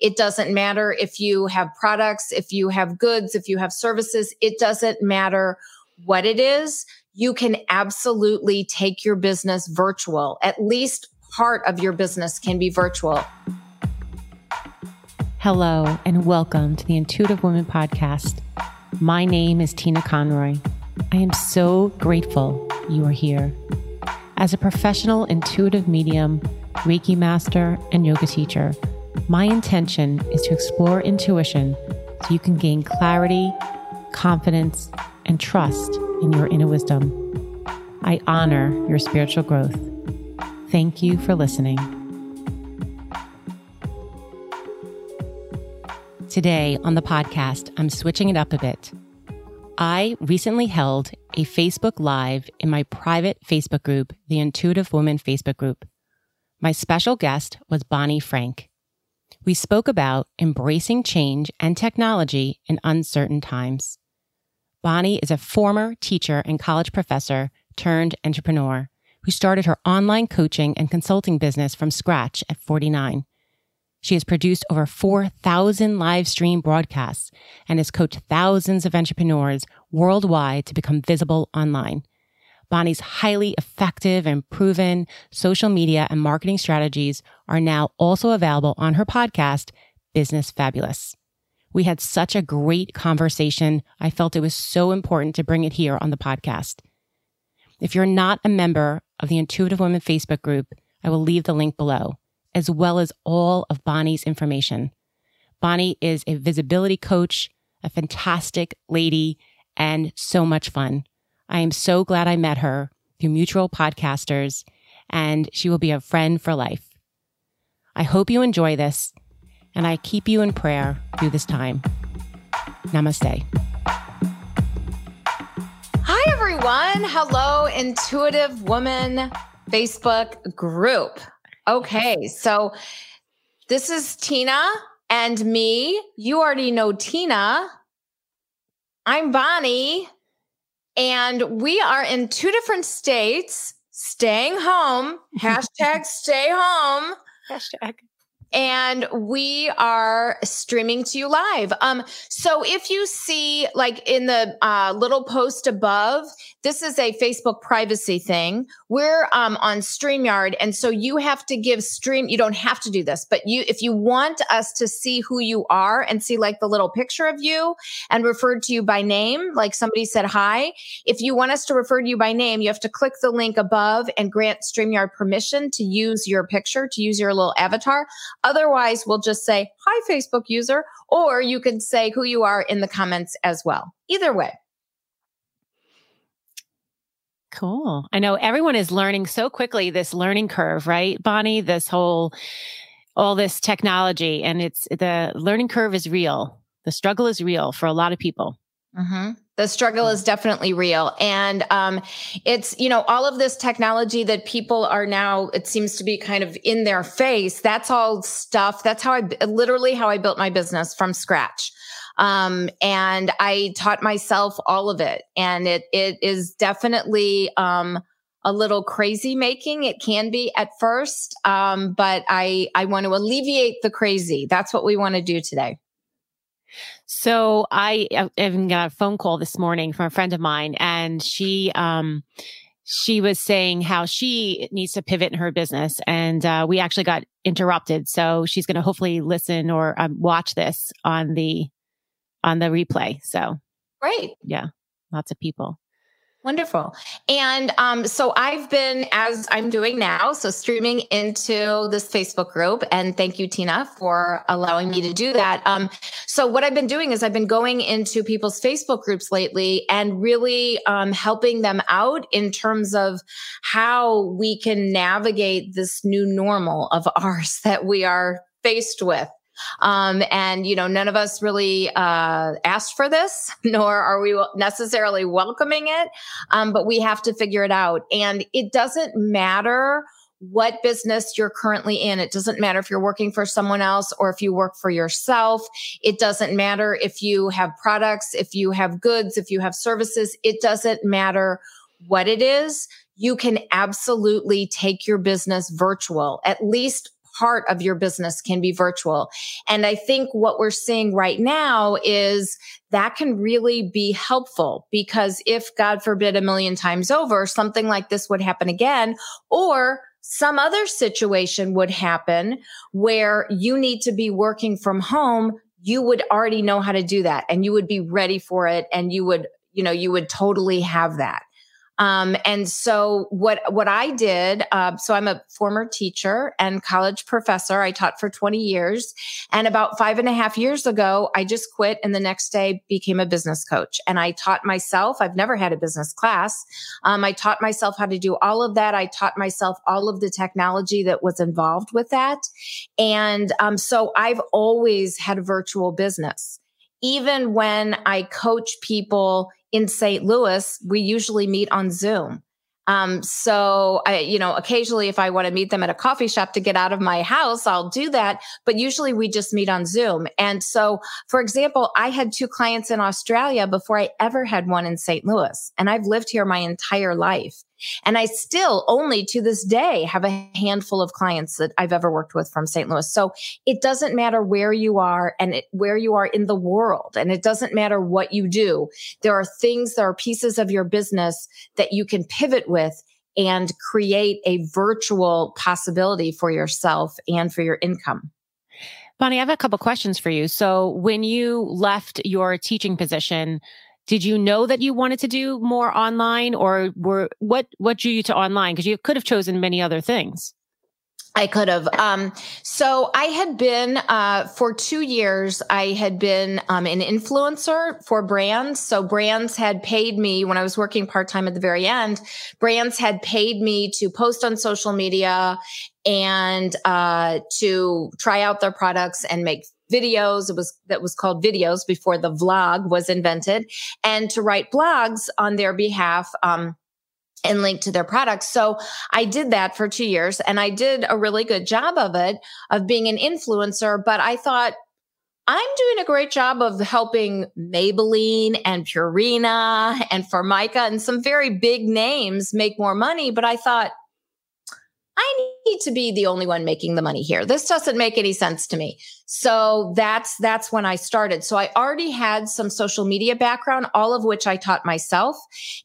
It doesn't matter if you have products, if you have goods, if you have services. It doesn't matter what it is. You can absolutely take your business virtual. At least part of your business can be virtual. Hello, and welcome to the Intuitive Woman Podcast. My name is Tina Conroy. I am so grateful you are here. As a professional intuitive medium, Reiki master, and yoga teacher, my intention is to explore intuition so you can gain clarity, confidence, and trust in your inner wisdom. I honor your spiritual growth. Thank you for listening. Today on the podcast, I'm switching it up a bit. I recently held a Facebook Live in my private Facebook group, the Intuitive Woman Facebook group. My special guest was Bonnie Frank. We spoke about embracing change and technology in uncertain times. Bonnie is a former teacher and college professor turned entrepreneur who started her online coaching and consulting business from scratch at 49. She has produced over 4,000 live stream broadcasts and has coached thousands of entrepreneurs worldwide to become visible online. Bonnie's highly effective and proven social media and marketing strategies are now also available on her podcast, Business Fabulous. We had such a great conversation. I felt it was so important to bring it here on the podcast. If you're not a member of the Intuitive Women Facebook group, I will leave the link below, as well as all of Bonnie's information. Bonnie is a visibility coach, a fantastic lady, and so much fun. I am so glad I met her through mutual podcasters, and she will be a friend for life. I hope you enjoy this, and I keep you in prayer through this time. Namaste. Hi, everyone. Hello, Intuitive Woman Facebook group. Okay, so this is Tina and me. You already know Tina. I'm Bonnie. And we are in two different states, staying home, hashtag stay home. Hashtag and we are streaming to you live. Um, so if you see like in the uh, little post above, this is a Facebook privacy thing. We're um, on StreamYard, and so you have to give Stream. You don't have to do this, but you, if you want us to see who you are and see like the little picture of you and referred to you by name, like somebody said hi. If you want us to refer to you by name, you have to click the link above and grant StreamYard permission to use your picture, to use your little avatar. Otherwise, we'll just say, hi, Facebook user, or you can say who you are in the comments as well. Either way. Cool. I know everyone is learning so quickly this learning curve, right? Bonnie, this whole, all this technology and it's the learning curve is real. The struggle is real for a lot of people. Mm-hmm. The struggle is definitely real. And um, it's, you know, all of this technology that people are now, it seems to be kind of in their face. That's all stuff. That's how I literally how I built my business from scratch. Um, and I taught myself all of it. And it, it is definitely, um, a little crazy making. It can be at first. Um, but I, I want to alleviate the crazy. That's what we want to do today. So I even got a phone call this morning from a friend of mine, and she um she was saying how she needs to pivot in her business, and uh, we actually got interrupted. So she's going to hopefully listen or um, watch this on the on the replay. So great, yeah, lots of people. Wonderful. And um, so I've been, as I'm doing now, so streaming into this Facebook group. And thank you, Tina, for allowing me to do that. Um, so what I've been doing is I've been going into people's Facebook groups lately and really um, helping them out in terms of how we can navigate this new normal of ours that we are faced with. Um, and, you know, none of us really uh, asked for this, nor are we necessarily welcoming it. Um, but we have to figure it out. And it doesn't matter what business you're currently in. It doesn't matter if you're working for someone else or if you work for yourself. It doesn't matter if you have products, if you have goods, if you have services. It doesn't matter what it is. You can absolutely take your business virtual, at least part of your business can be virtual. And I think what we're seeing right now is that can really be helpful because if God forbid a million times over, something like this would happen again, or some other situation would happen where you need to be working from home, you would already know how to do that and you would be ready for it and you would, you know, you would totally have that. Um, and so what what I did, uh, so I'm a former teacher and college professor. I taught for 20 years, and about five and a half years ago, I just quit, and the next day became a business coach. And I taught myself. I've never had a business class. Um, I taught myself how to do all of that. I taught myself all of the technology that was involved with that, and um, so I've always had a virtual business. Even when I coach people in St. Louis, we usually meet on Zoom. Um, so I, you know, occasionally if I want to meet them at a coffee shop to get out of my house, I'll do that. But usually we just meet on Zoom. And so, for example, I had two clients in Australia before I ever had one in St. Louis. And I've lived here my entire life. And I still only to this day have a handful of clients that I've ever worked with from St. Louis. So it doesn't matter where you are and it, where you are in the world. And it doesn't matter what you do. There are things, there are pieces of your business that you can pivot with and create a virtual possibility for yourself and for your income. Bonnie, I have a couple questions for you. So when you left your teaching position, did you know that you wanted to do more online or were what what drew you to online because you could have chosen many other things I could have. Um, so I had been uh, for two years. I had been um, an influencer for brands. So brands had paid me when I was working part time at the very end. Brands had paid me to post on social media and uh, to try out their products and make videos. It was that was called videos before the vlog was invented, and to write blogs on their behalf. Um, and link to their products. So I did that for two years and I did a really good job of it, of being an influencer. But I thought, I'm doing a great job of helping Maybelline and Purina and Formica and some very big names make more money. But I thought, I need to be the only one making the money here. This doesn't make any sense to me. So that's that's when I started. So I already had some social media background, all of which I taught myself,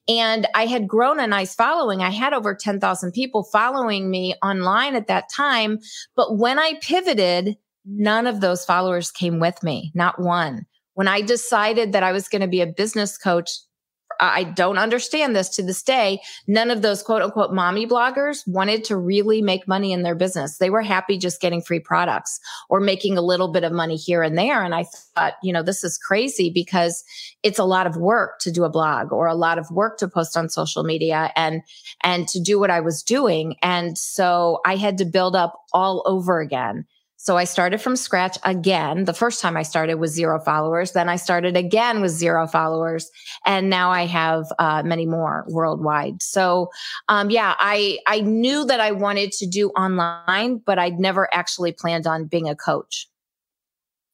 and I had grown a nice following. I had over 10,000 people following me online at that time, but when I pivoted, none of those followers came with me, not one. When I decided that I was going to be a business coach, I don't understand this to this day. None of those quote unquote mommy bloggers wanted to really make money in their business. They were happy just getting free products or making a little bit of money here and there. And I thought, you know, this is crazy because it's a lot of work to do a blog or a lot of work to post on social media and, and to do what I was doing. And so I had to build up all over again. So I started from scratch again. The first time I started was zero followers. Then I started again with zero followers. And now I have uh, many more worldwide. So, um, yeah, I, I knew that I wanted to do online, but I'd never actually planned on being a coach.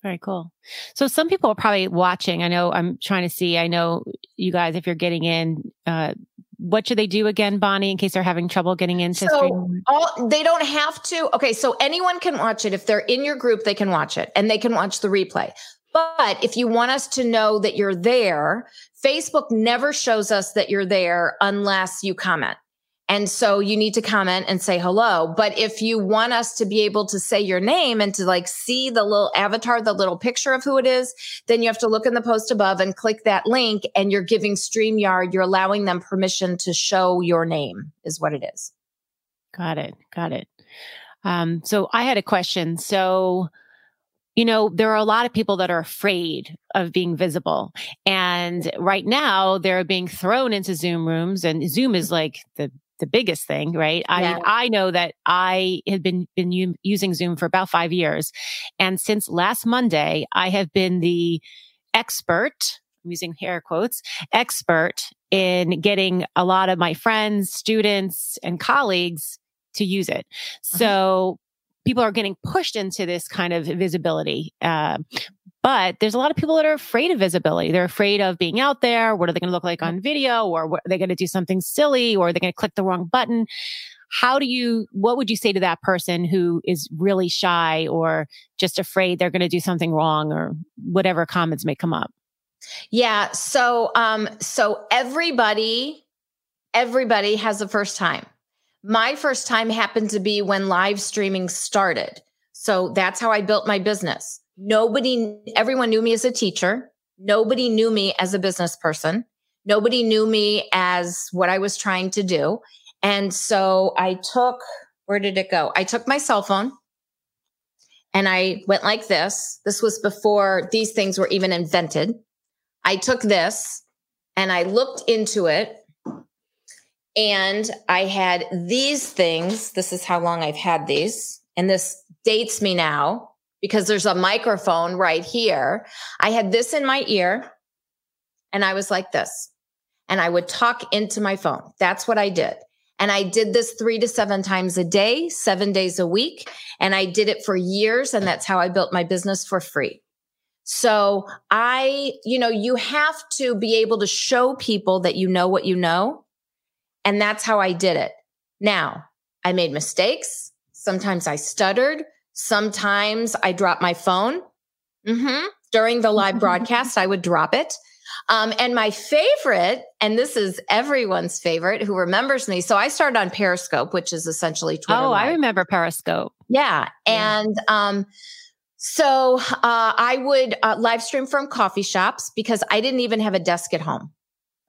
Very cool. So some people are probably watching. I know I'm trying to see. I know you guys, if you're getting in, uh, what should they do again, Bonnie, in case they're having trouble getting into so? All, they don't have to. Okay, so anyone can watch it. If they're in your group, they can watch it and they can watch the replay. But if you want us to know that you're there, Facebook never shows us that you're there unless you comment. And so you need to comment and say hello. But if you want us to be able to say your name and to like see the little avatar, the little picture of who it is, then you have to look in the post above and click that link and you're giving StreamYard, you're allowing them permission to show your name is what it is. Got it. Got it. Um, so I had a question. So, you know, there are a lot of people that are afraid of being visible. And right now they're being thrown into Zoom rooms and Zoom is like the the biggest thing, right? Yeah. I I know that I had been been u- using Zoom for about 5 years and since last Monday I have been the expert I'm using air quotes, expert in getting a lot of my friends, students, and colleagues to use it. Uh-huh. So people are getting pushed into this kind of visibility. Uh, but there's a lot of people that are afraid of visibility. They're afraid of being out there. What are they going to look like on video? Or what, are they going to do something silly? Or are they going to click the wrong button? how do you, what would you say to that person who is really shy or just afraid they're going to do something wrong or whatever comments may come up? Yeah. So, um, so everybody, everybody has a first time. My first time happened to be when live streaming started. So that's how I built my business. Nobody, everyone knew me as a teacher. Nobody knew me as a business person. Nobody knew me as what I was trying to do. And so I took, where did it go? I took my cell phone and I went like this. This was before these things were even invented. I took this and I looked into it and I had these things. This is how long I've had these. And this dates me now because there's a microphone right here. I had this in my ear and I was like this. And I would talk into my phone. That's what I did. And I did this three to seven times a day, seven days a week. And I did it for years. And that's how I built my business for free. So I, you know, you have to be able to show people that you know what you know. And that's how I did it. Now, I made mistakes. Sometimes I stuttered. Sometimes I drop my phone. Mm-hmm. During the live broadcast, I would drop it. Um, and my favorite, and this is everyone's favorite who remembers me. So I started on Periscope, which is essentially Twitter. Oh, live. I remember Periscope. Yeah. And, um, so uh, I would uh, live stream from coffee shops because I didn't even have a desk at home.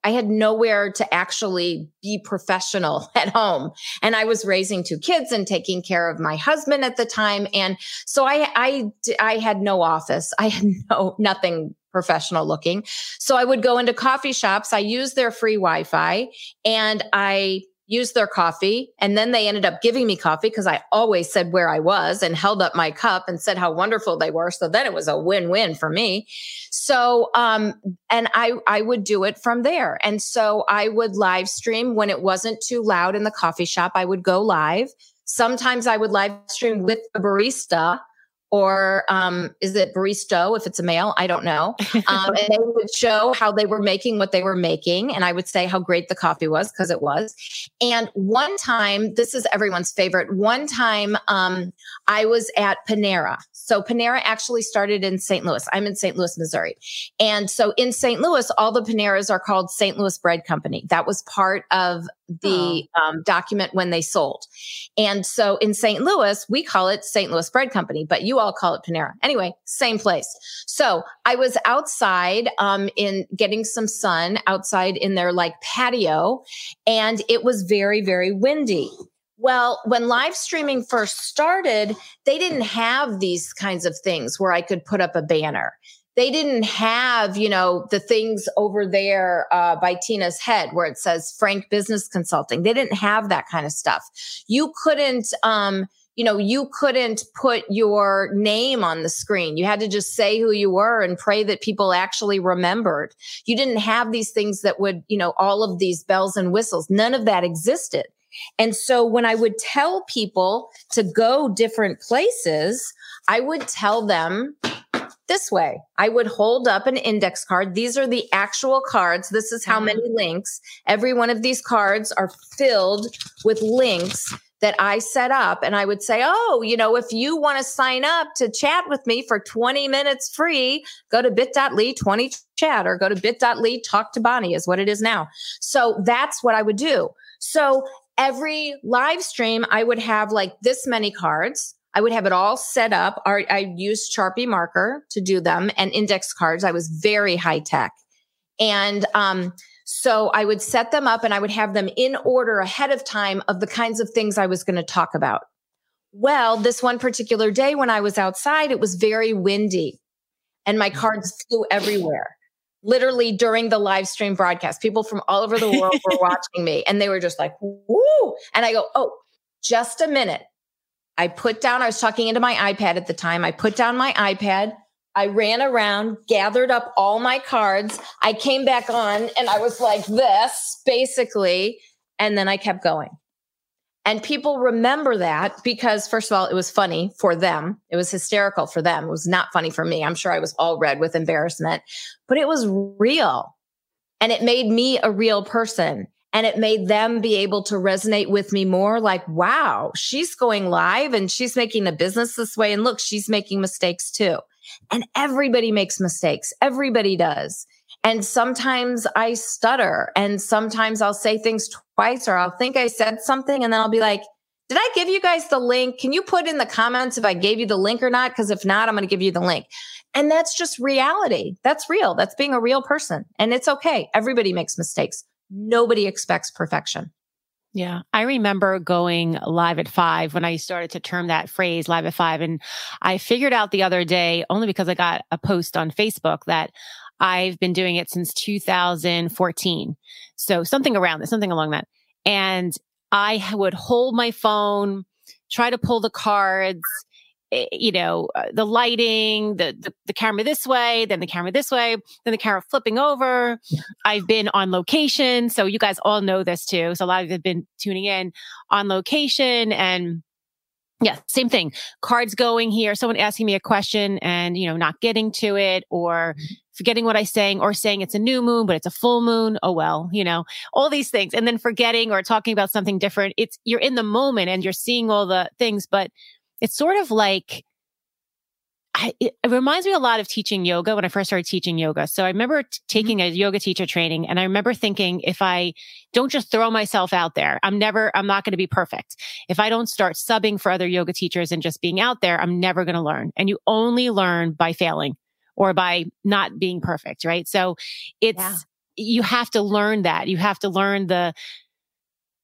I had nowhere to actually be professional at home. And I was raising two kids and taking care of my husband at the time. And so I, I, I had no office. I had no, nothing professional looking. So I would go into coffee shops. I used their free Wi Fi and I used their coffee. And then they ended up giving me coffee because I always said where I was and held up my cup and said how wonderful they were. So then it was a win win for me. So, um, and I, I would do it from there. And so I would live stream when it wasn't too loud in the coffee shop. I would go live. Sometimes I would live stream with the barista or um, is it baristo if it's a male? I don't know. Um, and they would show how they were making what they were making, and I would say how great the coffee was because it was. And one time, this is everyone's favorite. One time, um, I was at Panera. So Panera actually started in St. Louis. I'm in St. Louis, Missouri, and so in St. Louis, all the Paneras are called St. Louis Bread Company. That was part of the oh. um, document when they sold. And so in St. Louis, we call it St. Louis Bread Company, but you all call it Panera. Anyway, same place. So I was outside um, in getting some sun outside in their like patio, and it was very, very windy. Well, when live streaming first started, they didn't have these kinds of things where I could put up a banner they didn't have, you know, the things over there uh, by Tina's head where it says Frank Business Consulting. They didn't have that kind of stuff. You couldn't, um, you know, you couldn't put your name on the screen. You had to just say who you were and pray that people actually remembered. You didn't have these things that would, you know, all of these bells and whistles. None of that existed. And so when I would tell people to go different places, I would tell them this way. I would hold up an index card. These are the actual cards. This is how mm-hmm. many links. Every one of these cards are filled with links that I set up. And I would say, Oh, you know, if you want to sign up to chat with me for 20 minutes free, go to bit.ly 20 chat or go to bit.ly talk to Bonnie is what it is now. So that's what I would do. So every live stream, I would have like this many cards. I would have it all set up. I used Sharpie marker to do them and index cards. I was very high tech. And, um, so I would set them up and I would have them in order ahead of time of the kinds of things I was going to talk about. Well, this one particular day when I was outside, it was very windy and my cards flew everywhere. Literally during the live stream broadcast, people from all over the world were watching me and they were just like, woo. And I go, oh, just a minute. I put down, I was talking into my iPad at the time. I put down my iPad. I ran around, gathered up all my cards. I came back on and I was like this, basically. And then I kept going. And people remember that because, first of all, it was funny for them. It was hysterical for them. It was not funny for me. I'm sure I was all red with embarrassment, but it was real. And it made me a real person. and it made them be able to resonate with me more like, wow, she's going live and she's making a business this way. And look, she's making mistakes too. And everybody makes mistakes. Everybody does. And sometimes I stutter and sometimes I'll say things twice or I'll think I said something and then I'll be like, did I give you guys the link? Can you put in the comments if I gave you the link or not? Because if not, I'm going to give you the link. And that's just reality. That's real. That's being a real person. And it's okay. Everybody makes mistakes. Nobody expects perfection. Yeah. I remember going live at five when I started to term that phrase live at five. And I figured out the other day, only because I got a post on Facebook that I've been doing it since 2014. So something around this, something along that. And I would hold my phone, try to pull the cards, Eh, you know, uh, the lighting, the, the, the camera this way, then the camera this way, then the camera flipping over. I've been on location, so you guys all know this too. So a lot of you have been tuning in on location and yeah, same thing. Cards going here, someone asking me a question and, you know, not getting to it or forgetting what I'm saying or saying it's a new moon, but it's a full moon. Oh, well, you know, all these things. And then forgetting or talking about something different. It's, you're in the moment and you're seeing all the things, but it's sort of like I, it, reminds me a lot of teaching yoga when I first started teaching yoga. So I remember t- mm-hmm. taking a yoga teacher training and I remember thinking if I don't just throw myself out there, I'm never, I'm not going to be perfect. If I don't start subbing for other yoga teachers and just being out there, I'm never going to learn. And you only learn by failing or by not being perfect. Right. So it's, yeah. you have to learn that. You have to learn the,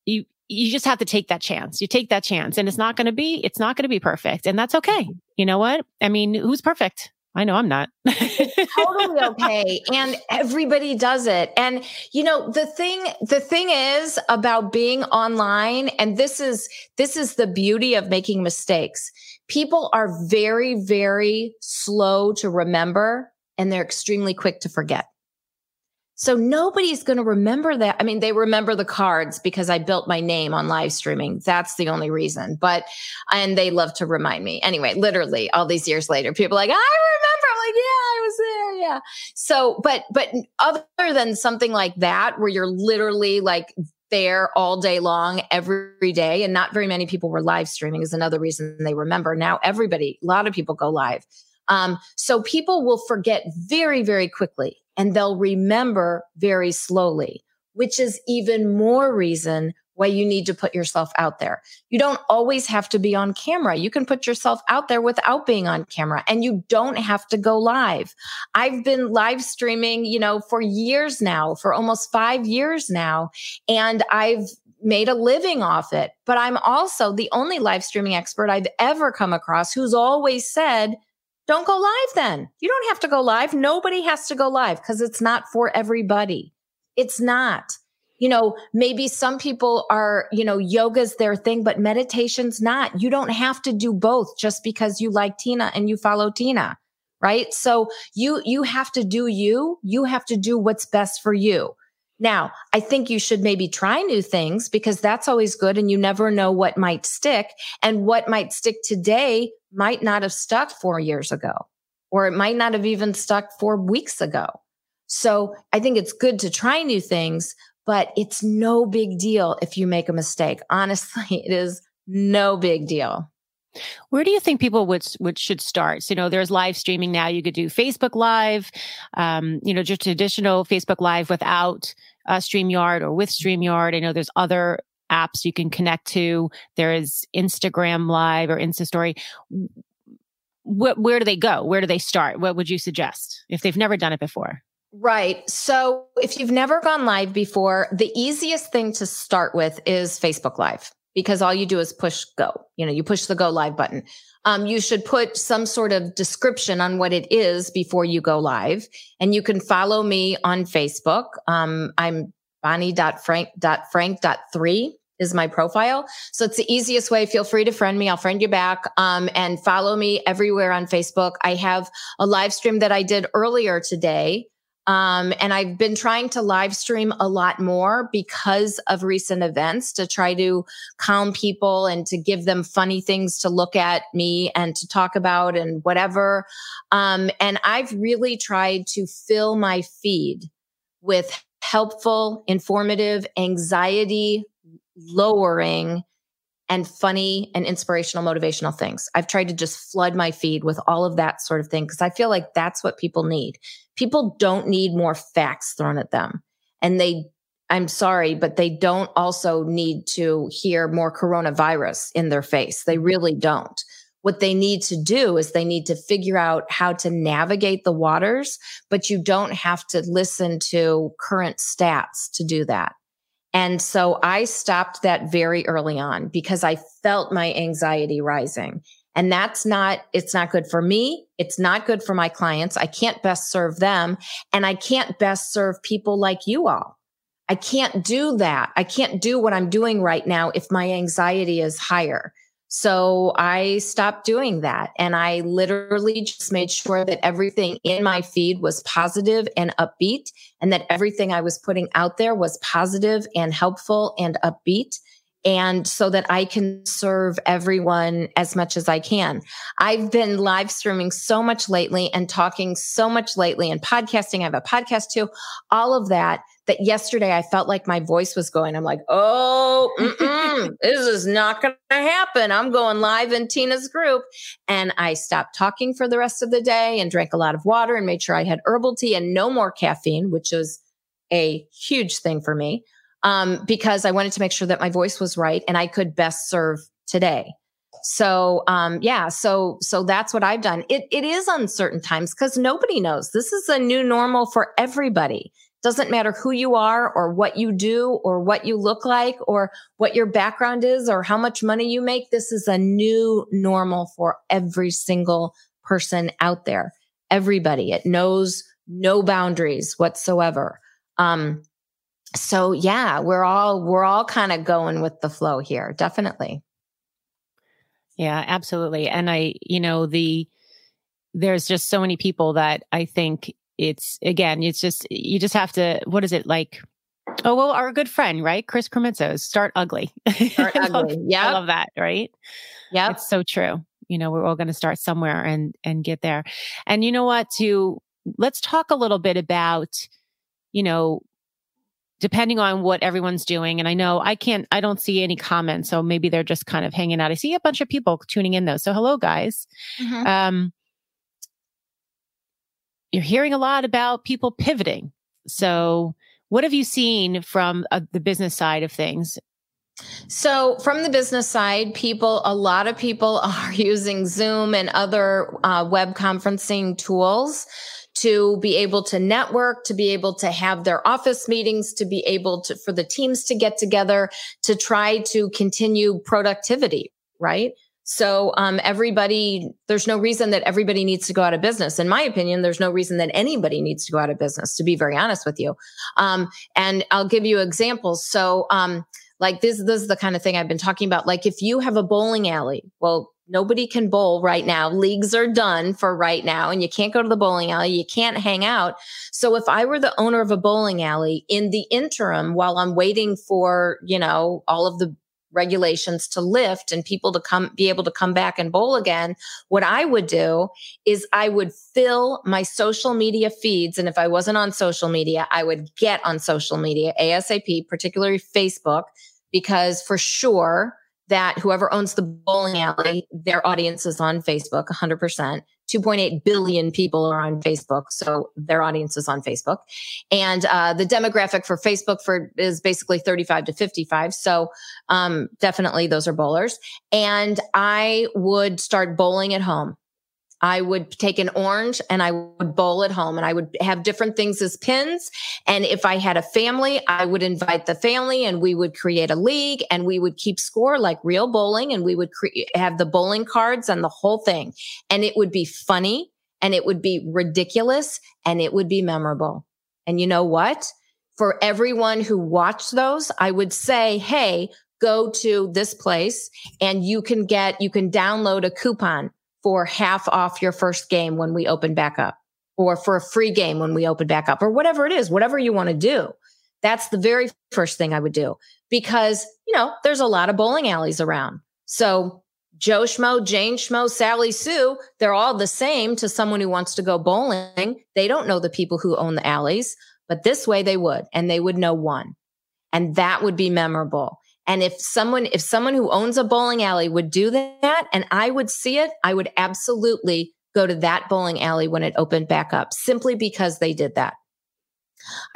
you, you just have to take that chance. You take that chance and it's not going to be, it's not going to be perfect. And that's okay. You know what? I mean, who's perfect? I know I'm not. totally okay. And everybody does it. And you know, the thing the thing is about being online and this is this is the beauty of making mistakes. People are very very slow to remember and they're extremely quick to forget. So nobody's going to remember that. I mean, they remember the cards because I built my name on live streaming. That's the only reason. But, and they love to remind me. Anyway, literally all these years later, people like, I remember. I'm like, yeah, I was there. Yeah. So, but, but other than something like that, where you're literally like there all day long every day, and not very many people were live streaming is another reason they remember. Now everybody, a lot of people go live. Um, so people will forget very, very quickly and they'll remember very slowly, which is even more reason why you need to put yourself out there. You don't always have to be on camera. You can put yourself out there without being on camera and you don't have to go live. I've been live streaming, you know, for years now, for almost five years now, and I've made a living off it. But I'm also the only live streaming expert I've ever come across who's always said, don't go live then. You don't have to go live. Nobody has to go live because it's not for everybody. It's not. You know, maybe some people are, you know, yoga's their thing, but meditation's not. You don't have to do both just because you like Tina and you follow Tina, right? So you, you have to do you. You have to do what's best for you. Now, I think you should maybe try new things because that's always good and you never know what might stick and what might stick today might not have stuck four years ago, or it might not have even stuck four weeks ago. So I think it's good to try new things, but it's no big deal if you make a mistake. Honestly, it is no big deal. Where do you think people would would should start? So, you know, there's live streaming now. You could do Facebook Live, um, you know, just traditional Facebook Live without uh, StreamYard or with StreamYard. I know there's other apps you can connect to. There is Instagram Live or Insta Story. Wh- where do they go? Where do they start? What would you suggest if they've never done it before? Right. So if you've never gone live before, the easiest thing to start with is Facebook Live because all you do is push go. You know, you push the go live button. Um, you should put some sort of description on what it is before you go live. And you can follow me on Facebook. Um, I'm bonnie.frank.frank.3 is my profile. So it's the easiest way. Feel free to friend me. I'll friend you back um, and follow me everywhere on Facebook. I have a live stream that I did earlier today. Um, and I've been trying to live stream a lot more because of recent events to try to calm people and to give them funny things to look at me and to talk about and whatever. Um, and I've really tried to fill my feed with helpful, informative, anxiety lowering and funny and inspirational motivational things. I've tried to just flood my feed with all of that sort of thing because I feel like that's what people need. People don't need more facts thrown at them. And they I'm sorry, but they don't also need to hear more coronavirus in their face. They really don't. What they need to do is they need to figure out how to navigate the waters, but you don't have to listen to current stats to do that. And so I stopped that very early on because I felt my anxiety rising. And that's not, it's not good for me. It's not good for my clients. I can't best serve them and I can't best serve people like you all. I can't do that. I can't do what I'm doing right now if my anxiety is higher. So I stopped doing that and I literally just made sure that everything in my feed was positive and upbeat and that everything I was putting out there was positive and helpful and upbeat. And so that I can serve everyone as much as I can. I've been live streaming so much lately and talking so much lately and podcasting. I have a podcast too, all of that that yesterday I felt like my voice was going. I'm like, oh, this is not going to happen. I'm going live in Tina's group. And I stopped talking for the rest of the day and drank a lot of water and made sure I had herbal tea and no more caffeine, which is a huge thing for me um, because I wanted to make sure that my voice was right and I could best serve today. So um, yeah, so so that's what I've done. It it is uncertain times because nobody knows. This is a new normal for everybody. Doesn't matter who you are or what you do or what you look like or what your background is or how much money you make. This is a new normal for every single person out there. Everybody. It knows no boundaries whatsoever. Um, so yeah, we're all we're all kind of going with the flow here. Definitely. Yeah, absolutely. And I, you know, the there's just so many people that I think it's again, it's just you just have to. What is it like? Oh well, our good friend, right, Chris Krimitsos, start ugly. Start ugly. Yeah, I love that. Right. Yeah, it's so true. You know, we're all going to start somewhere and and get there. And you know what? To let's talk a little bit about, you know, depending on what everyone's doing. And I know I can't, I don't see any comments. So maybe they're just kind of hanging out. I see a bunch of people tuning in though. So hello guys. Mm-hmm. Um, you're hearing a lot about people pivoting. So, what have you seen from uh, the business side of things? So, from the business side, people, a lot of people are using Zoom and other uh, web conferencing tools to be able to network, to be able to have their office meetings, to be able to, for the teams to get together, to try to continue productivity, right? So um, everybody, there's no reason that everybody needs to go out of business. In my opinion, there's no reason that anybody needs to go out of business. To be very honest with you, um, and I'll give you examples. So, um, like this, this is the kind of thing I've been talking about. Like if you have a bowling alley, well, nobody can bowl right now. Leagues are done for right now, and you can't go to the bowling alley. You can't hang out. So if I were the owner of a bowling alley in the interim, while I'm waiting for you know all of the regulations to lift and people to come be able to come back and bowl again what i would do is i would fill my social media feeds and if i wasn't on social media i would get on social media asap particularly facebook because for sure that whoever owns the bowling alley their audience is on facebook 100% 2.8 billion people are on Facebook. So their audience is on Facebook. And uh, the demographic for Facebook for is basically 35 to 55. So um, definitely those are bowlers. And I would start bowling at home. I would take an orange and I would bowl at home and I would have different things as pins. And if I had a family, I would invite the family and we would create a league and we would keep score like real bowling and we would cre- have the bowling cards and the whole thing. And it would be funny and it would be ridiculous and it would be memorable. And you know what? For everyone who watched those, I would say, Hey, go to this place and you can get, you can download a coupon for half off your first game when we open back up or for a free game when we open back up or whatever it is, whatever you want to do. That's the very first thing I would do because, you know, there's a lot of bowling alleys around. So Joe Schmo, Jane Schmo, Sally Sue, they're all the same to someone who wants to go bowling. They don't know the people who own the alleys. but this way they would, and they would know one. And that would be memorable. And if someone, if someone who owns a bowling alley would do that and I would see it, I would absolutely go to that bowling alley when it opened back up simply because they did that.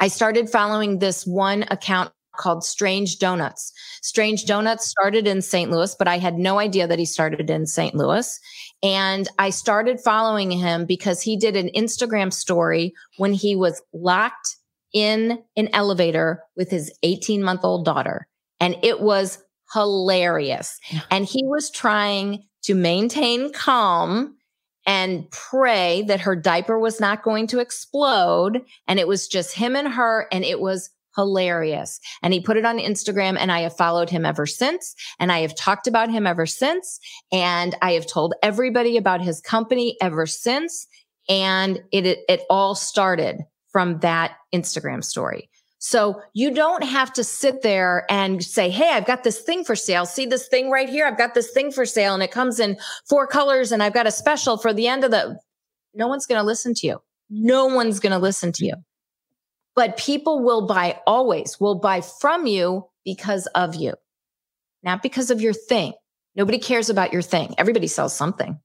I started following this one account called Strange Donuts. Strange Donuts started in St. Louis, but I had no idea that he started in St. Louis. And I started following him because he did an Instagram story when he was locked in an elevator with his 18 month old daughter. And it was hilarious. And he was trying to maintain calm and pray that her diaper was not going to explode. And it was just him and her. And it was hilarious. And he put it on Instagram and I have followed him ever since. And I have talked about him ever since. And I have told everybody about his company ever since. And it, it, it all started from that Instagram story. So you don't have to sit there and say, Hey, I've got this thing for sale. See this thing right here. I've got this thing for sale and it comes in four colors and I've got a special for the end of the, no one's going to listen to you. No one's going to listen to you, but people will buy always will buy from you because of you, not because of your thing. Nobody cares about your thing. Everybody sells something.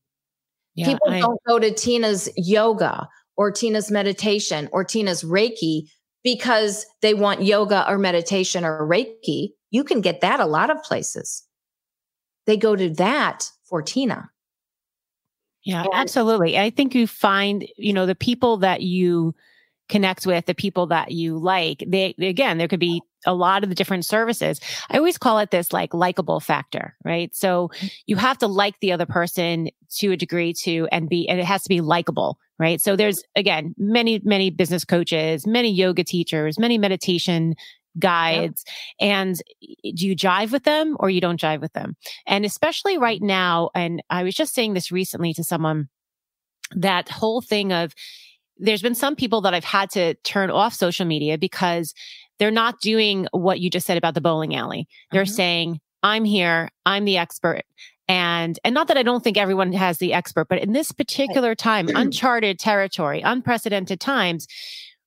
Yeah, people I, don't go to Tina's yoga or Tina's meditation or Tina's Reiki because they want yoga or meditation or Reiki, you can get that a lot of places. They go to that for Tina. Yeah, and- absolutely. I think you find, you know, the people that you connect with, the people that you like, they, again, there could be a lot of the different services. I always call it this like likable factor, right? So mm-hmm. you have to like the other person to a degree to, and be, and it has to be likable, right? So there's again, many, many business coaches, many yoga teachers, many meditation guides and do you jive with them or you don't jive with them? And especially right now, and I was just saying this recently to someone, that whole thing of, there's been some people that I've had to turn off social media because they're not doing what you just said about the bowling alley. They're mm-hmm. saying, I'm here. I'm the expert. And, and not that I don't think everyone has the expert, but in this particular time, uncharted territory, unprecedented times,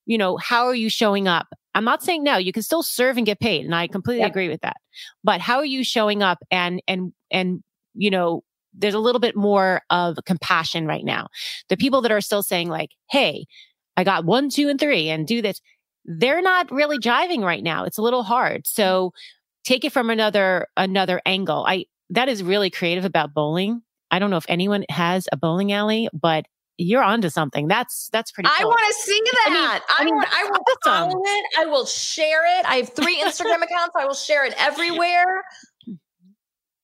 you know, how are you showing up? I'm not saying no, you can still serve and get paid. And I completely yep. agree with that. But how are you showing up and, and, and, you know, there's a little bit more of compassion right now. The people that are still saying like, Hey, I got one, two, and three and do this they're not really jiving right now. It's a little hard. So take it from another another angle. I that is really creative about bowling. I don't know if anyone has a bowling alley, but you're onto something. That's that's pretty. Cool. I want to see that. I, mean, I, I, I will follow it. I will share it. I have three Instagram accounts. I will share it everywhere.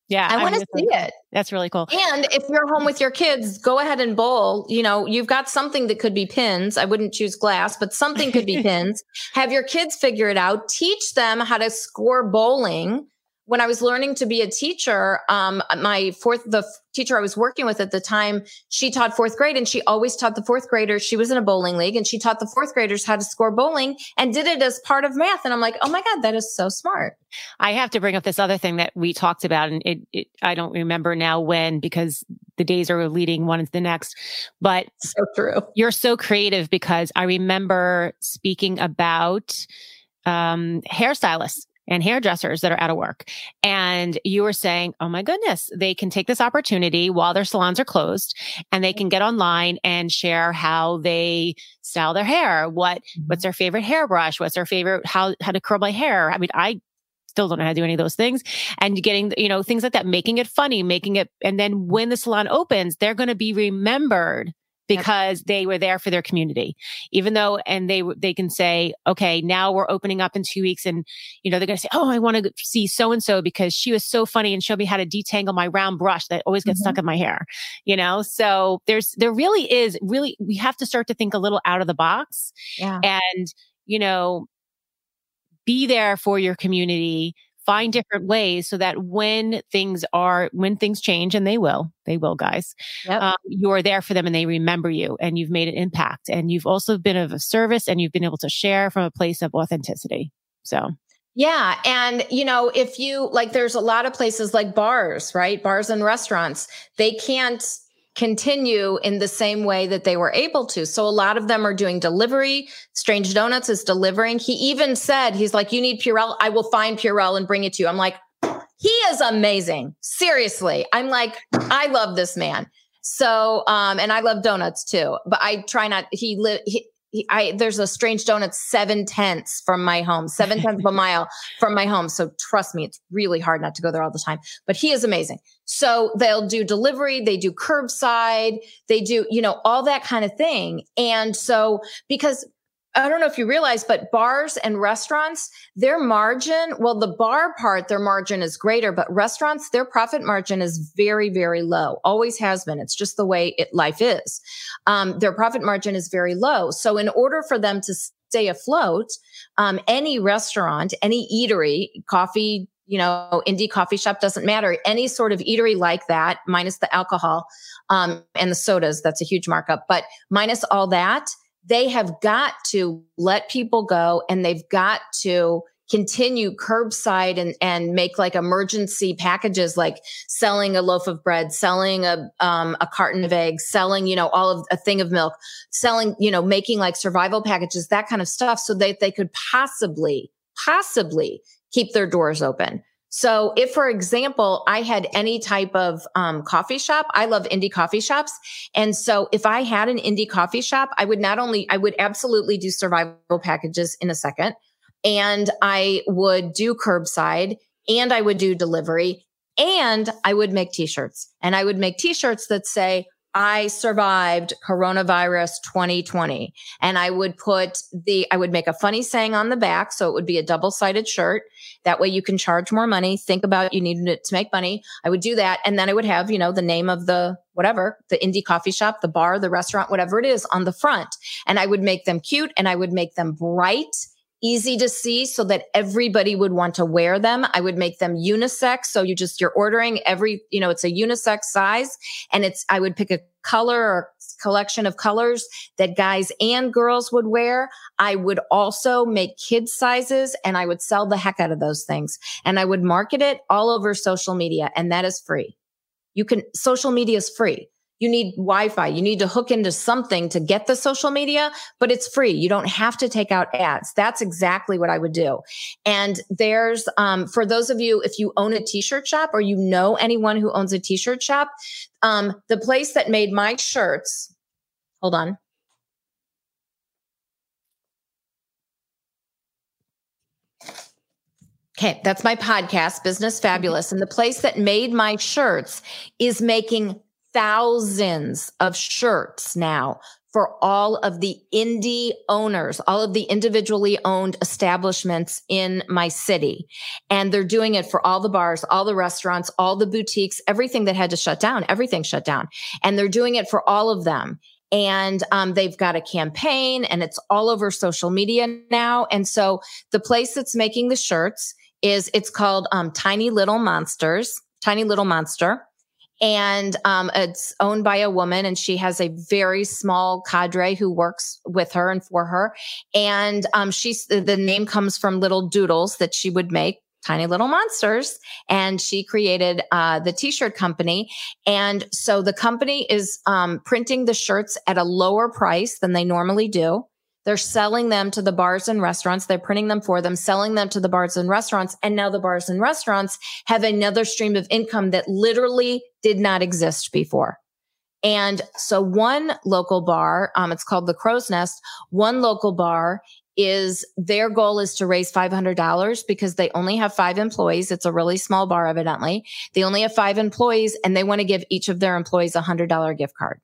Yeah. I, I want to see it. That's really cool. And if you're home with your kids, go ahead and bowl. You know, you've got something that could be pins. I wouldn't choose glass, but something could be pins. Have your kids figure it out. Teach them how to score bowling when I was learning to be a teacher, um, my fourth, the teacher I was working with at the time, she taught fourth grade and she always taught the fourth graders. She was in a bowling league and she taught the fourth graders how to score bowling and did it as part of math. And I'm like, oh my God, that is so smart. I have to bring up this other thing that we talked about and it, it I don't remember now when because the days are leading one into the next, but so true. You're so creative because I remember speaking about um, hairstylists and hairdressers that are out of work. And you were saying, Oh my goodness, they can take this opportunity while their salons are closed and they can get online and share how they style their hair. What, what's mm-hmm. their favorite hairbrush? What's their favorite, how, how to curl my hair? I mean, I still don't know how to do any of those things and getting, you know, things like that, making it funny, making it, and then when the salon opens, they're going to be remembered because they were there for their community. Even though, and they, they can say, okay, now we're opening up in two weeks and, you know, they're going to say, Oh, I want to see so and so because she was so funny and showed me how to detangle my round brush that always gets mm-hmm. stuck in my hair, you know? So there's, there really is really, we have to start to think a little out of the box yeah. and, you know, be there for your community find different ways so that when things are when things change and they will they will guys yep. um, you're there for them and they remember you and you've made an impact and you've also been of a service and you've been able to share from a place of authenticity so yeah. And, you know, if you like, there's a lot of places like bars, right? Bars and restaurants, they can't continue in the same way that they were able to. So a lot of them are doing delivery. Strange Donuts is delivering. He even said, he's like, you need Purell. I will find Purell and bring it to you. I'm like, he is amazing. Seriously. I'm like, I love this man. So, um, and I love donuts too, but I try not, he live, I there's a strange donut seven tenths from my home, seven tenths of a mile from my home. So trust me, it's really hard not to go there all the time. But he is amazing. So they'll do delivery, they do curbside, they do, you know, all that kind of thing. And so because I don't know if you realize, but bars and restaurants, their margin, well, the bar part, their margin is greater, but restaurants, their profit margin is very, very low. Always has been. It's just the way it, life is. Um, their profit margin is very low. So in order for them to stay afloat, um, any restaurant, any eatery, coffee, you know, indie coffee shop doesn't matter. Any sort of eatery like that, minus the alcohol, um, and the sodas, that's a huge markup, but minus all that, they have got to let people go and they've got to continue curbside and, and make like emergency packages, like selling a loaf of bread, selling a, um, a carton of eggs, selling, you know, all of a thing of milk, selling, you know, making like survival packages, that kind of stuff so that they could possibly, possibly keep their doors open. So if, for example, I had any type of um, coffee shop, I love indie coffee shops. And so if I had an indie coffee shop, I would not only, I would absolutely do survival packages in a second and I would do curbside and I would do delivery and I would make t-shirts and I would make t-shirts that say, I survived coronavirus 2020. And I would put the, I would make a funny saying on the back. So it would be a double sided shirt. That way you can charge more money. Think about you needed it to make money. I would do that. And then I would have, you know, the name of the whatever, the indie coffee shop, the bar, the restaurant, whatever it is on the front. And I would make them cute and I would make them bright easy to see so that everybody would want to wear them. I would make them unisex. So you just, you're ordering every, you know, it's a unisex size and it's, I would pick a color or collection of colors that guys and girls would wear. I would also make kids sizes and I would sell the heck out of those things and I would market it all over social media and that is free. You can, social media is free. You need Wi-Fi. You need to hook into something to get the social media, but it's free. You don't have to take out ads. That's exactly what I would do. And there's, um, for those of you, if you own a t-shirt shop or you know anyone who owns a t-shirt shop, um, the place that made my shirts, hold on. Okay, that's my podcast, Business Fabulous. And the place that made my shirts is making thousands of shirts now for all of the indie owners, all of the individually owned establishments in my city. And they're doing it for all the bars, all the restaurants, all the boutiques, everything that had to shut down, everything shut down. And they're doing it for all of them. And um, they've got a campaign and it's all over social media now. And so the place that's making the shirts is it's called um, Tiny Little Monsters, Tiny Little Monster and um, it's owned by a woman and she has a very small cadre who works with her and for her. And um, she's the name comes from little doodles that she would make tiny little monsters. And she created uh, the t-shirt company. And so the company is um, printing the shirts at a lower price than they normally do they're selling them to the bars and restaurants. They're printing them for them, selling them to the bars and restaurants. And now the bars and restaurants have another stream of income that literally did not exist before. And so one local bar, um, it's called the Crow's Nest. One local bar is their goal is to raise $500 because they only have five employees. It's a really small bar, evidently. They only have five employees and they want to give each of their employees a hundred dollar gift card.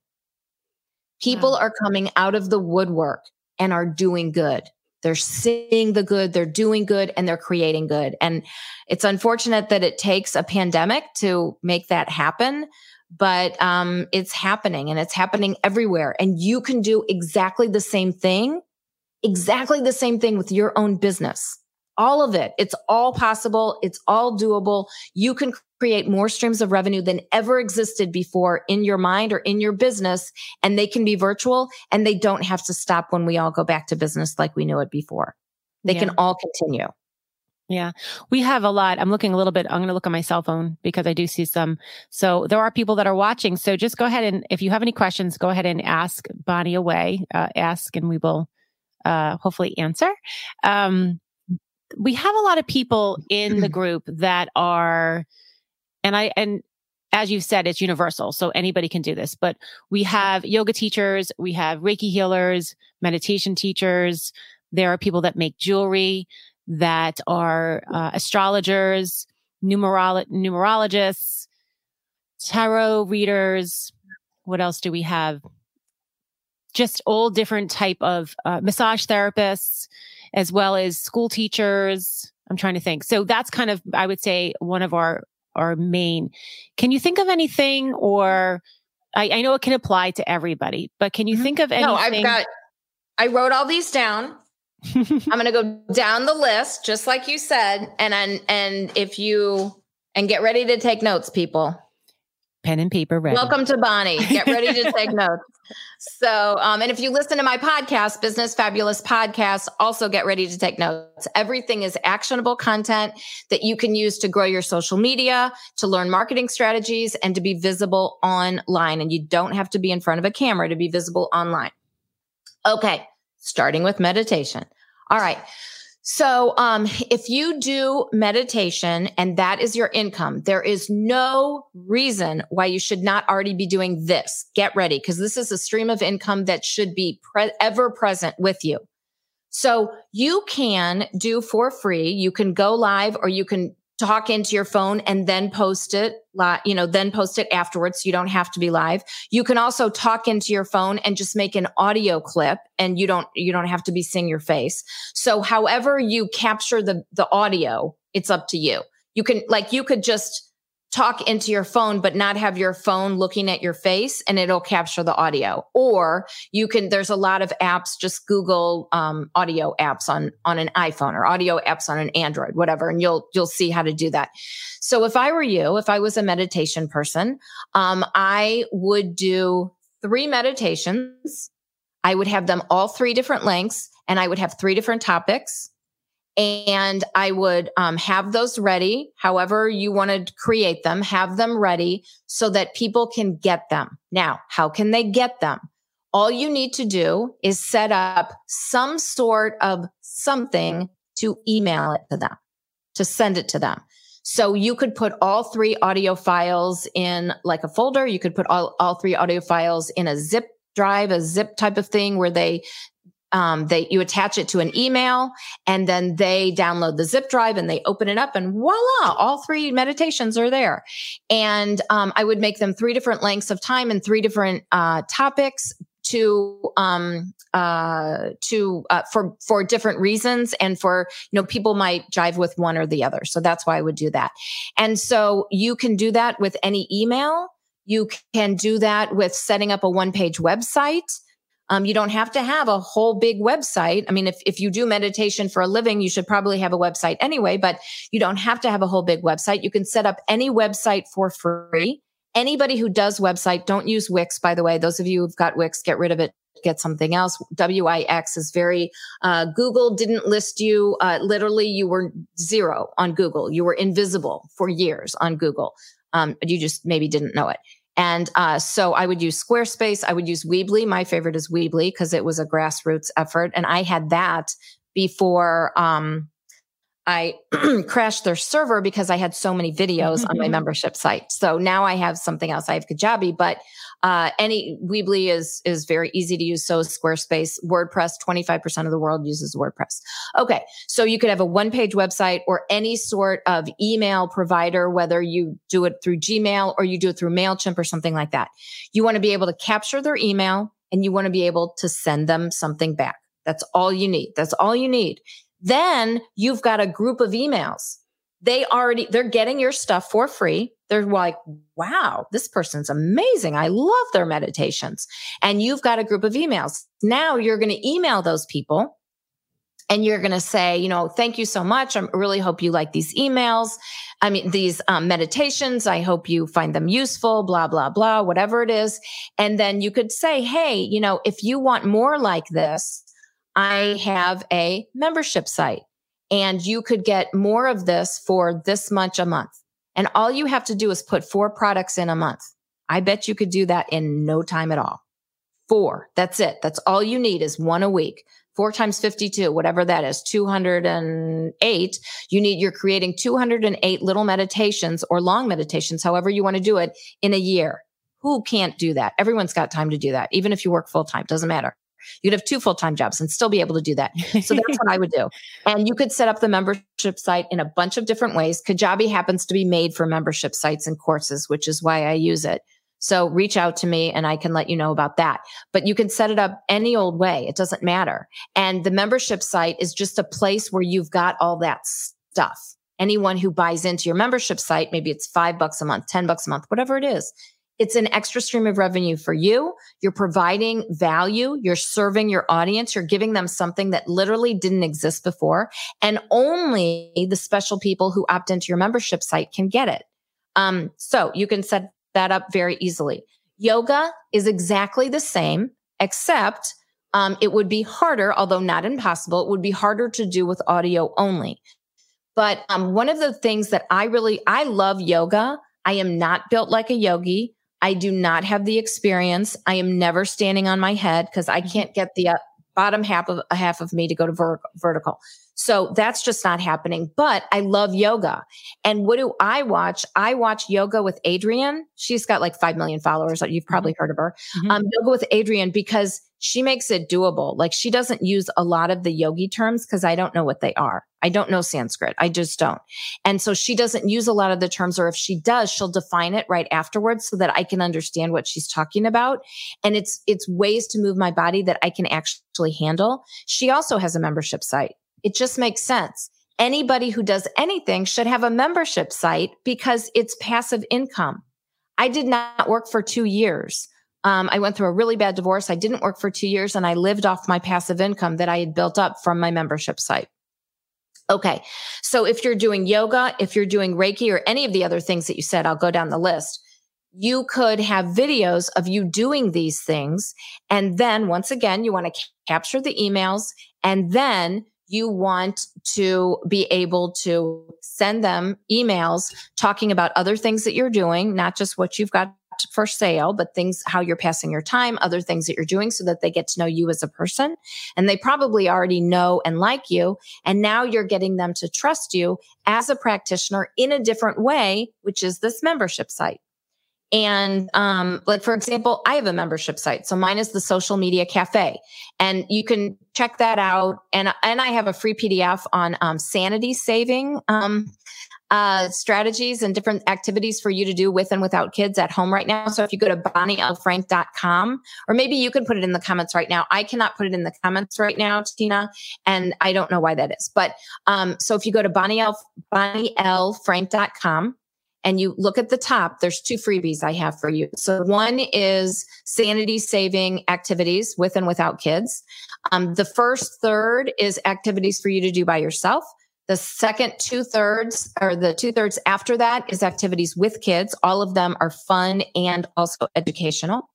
People wow. are coming out of the woodwork and are doing good. They're seeing the good, they're doing good, and they're creating good. And it's unfortunate that it takes a pandemic to make that happen, but um, it's happening and it's happening everywhere. And you can do exactly the same thing, exactly the same thing with your own business all of it. It's all possible. It's all doable. You can create more streams of revenue than ever existed before in your mind or in your business. And they can be virtual and they don't have to stop when we all go back to business like we knew it before. They yeah. can all continue. Yeah. We have a lot. I'm looking a little bit. I'm going to look on my cell phone because I do see some. So there are people that are watching. So just go ahead and if you have any questions, go ahead and ask Bonnie away. Uh, ask and we will uh, hopefully answer. Um, we have a lot of people in the group that are, and I, and as you've said, it's universal. So anybody can do this, but we have yoga teachers, we have Reiki healers, meditation teachers. There are people that make jewelry that are uh, astrologers, numerolo- numerologists, tarot readers. What else do we have? Just all different type of uh, massage therapists, as well as school teachers. I'm trying to think. So that's kind of, I would say, one of our our main. Can you think of anything, or I, I know it can apply to everybody, but can you mm-hmm. think of anything? No, I've got. I wrote all these down. I'm going to go down the list, just like you said, and and and if you and get ready to take notes, people. Pen and paper ready. Welcome to Bonnie. Get ready to take notes. So, um, and if you listen to my podcast, Business Fabulous Podcast, also get ready to take notes. Everything is actionable content that you can use to grow your social media, to learn marketing strategies, and to be visible online. And you don't have to be in front of a camera to be visible online. Okay starting with meditation. All right. So, um, if you do meditation and that is your income, there is no reason why you should not already be doing this. Get ready because this is a stream of income that should be pre- ever present with you. So you can do for free. You can go live or you can talk into your phone and then post it you know then post it afterwards you don't have to be live. You can also talk into your phone and just make an audio clip and you don't you don't have to be seeing your face. So however you capture the the audio it's up to you. You can like you could just talk into your phone, but not have your phone looking at your face and it'll capture the audio. Or you can, there's a lot of apps, just Google, um, audio apps on, on an iPhone or audio apps on an Android, whatever. And you'll, you'll see how to do that. So if I were you, if I was a meditation person, um, I would do three meditations. I would have them all three different lengths and I would have three different topics and I would um, have those ready, however you want to create them, have them ready so that people can get them. Now, how can they get them? All you need to do is set up some sort of something to email it to them, to send it to them. So you could put all three audio files in like a folder. You could put all, all three audio files in a zip drive, a zip type of thing where they um, you attach it to an email and then they download the zip drive and they open it up and voila all three meditations are there. And um, i would make them three different lengths of time and three different uh, topics to um uh to uh, for for different reasons and for you know people might jive with one or the other. So that's why i would do that. And so you can do that with any email. You can do that with setting up a one page website um, you don't have to have a whole big website. I mean, if, if you do meditation for a living, you should probably have a website anyway, but you don't have to have a whole big website. You can set up any website for free. Anybody who does website, don't use Wix, by the way. Those of you who've got Wix, get rid of it. Get something else. WIX is very, uh, Google didn't list you. Uh, literally, you were zero on Google. You were invisible for years on Google. Um, you just maybe didn't know it. And uh, so I would use Squarespace. I would use Weebly. My favorite is Weebly because it was a grassroots effort. And I had that before um, I crashed their server because I had so many videos on my membership site. So now I have something else. I have Kajabi, but uh, any Weebly is is very easy to use. So is Squarespace. WordPress, 25% of the world uses WordPress. Okay. So you could have a one-page website or any sort of email provider, whether you do it through Gmail or you do it through MailChimp or something like that. You want to be able to capture their email and you want to be able to send them something back. That's all you need. That's all you need. Then you've got a group of emails. They already, they're getting your stuff for free. They're like, wow, this person's amazing. I love their meditations. And you've got a group of emails. Now you're going to email those people and you're going to say, you know, thank you so much. I really hope you like these emails. I mean, these um, meditations. I hope you find them useful, blah, blah, blah, whatever it is. And then you could say, hey, you know, if you want more like this, I have a membership site and you could get more of this for this much a month. And all you have to do is put four products in a month. I bet you could do that in no time at all. Four. That's it. That's all you need is one a week. Four times 52, whatever that is, 208. You need, you're creating 208 little meditations or long meditations, however you want to do it in a year. Who can't do that? Everyone's got time to do that. Even if you work full time, doesn't matter. You could have two full time jobs and still be able to do that. So that's what I would do. And you could set up the membership site in a bunch of different ways. Kajabi happens to be made for membership sites and courses, which is why I use it. So reach out to me and I can let you know about that. But you can set it up any old way. It doesn't matter. And the membership site is just a place where you've got all that stuff. Anyone who buys into your membership site, maybe it's five bucks a month, 10 bucks a month, whatever it is. It's an extra stream of revenue for you. You're providing value. You're serving your audience. You're giving them something that literally didn't exist before. And only the special people who opt into your membership site can get it. Um, so you can set that up very easily. Yoga is exactly the same, except um, it would be harder, although not impossible. It would be harder to do with audio only. But um, one of the things that I really, I love yoga. I am not built like a yogi. I do not have the experience. I am never standing on my head because I can't get the uh, bottom half of a half of me to go to ver- vertical. So that's just not happening. But I love yoga. And what do I watch? I watch yoga with Adriene. She's got like 5 million followers. You've probably mm-hmm. heard of her. Mm-hmm. Um, yoga with Adriene because she makes it doable. Like she doesn't use a lot of the yogi terms because I don't know what they are. I don't know Sanskrit. I just don't. And so she doesn't use a lot of the terms, or if she does, she'll define it right afterwards so that I can understand what she's talking about. And it's, it's ways to move my body that I can actually handle. She also has a membership site. It just makes sense. Anybody who does anything should have a membership site because it's passive income. I did not work for two years. Um, I went through a really bad divorce. I didn't work for two years and I lived off my passive income that I had built up from my membership site. Okay. So if you're doing yoga, if you're doing Reiki or any of the other things that you said, I'll go down the list. You could have videos of you doing these things. And then once again, you want to capture the emails and then you want to be able to send them emails talking about other things that you're doing, not just what you've got for sale, but things, how you're passing your time, other things that you're doing so that they get to know you as a person. And they probably already know and like you. And now you're getting them to trust you as a practitioner in a different way, which is this membership site. And um, like for example, I have a membership site. So mine is the social media cafe. And you can check that out. And and I have a free PDF on um, sanity saving um, uh, strategies and different activities for you to do with and without kids at home right now. So if you go to bonnielfrank.com, or maybe you can put it in the comments right now. I cannot put it in the comments right now, Tina, and I don't know why that is. But um, so if you go to bonniel, bonnielfrank.com, and you look at the top, there's two freebies I have for you. So one is sanity saving activities with and without kids. Um, the first third is activities for you to do by yourself. The second two thirds or the two thirds after that is activities with kids. All of them are fun and also educational.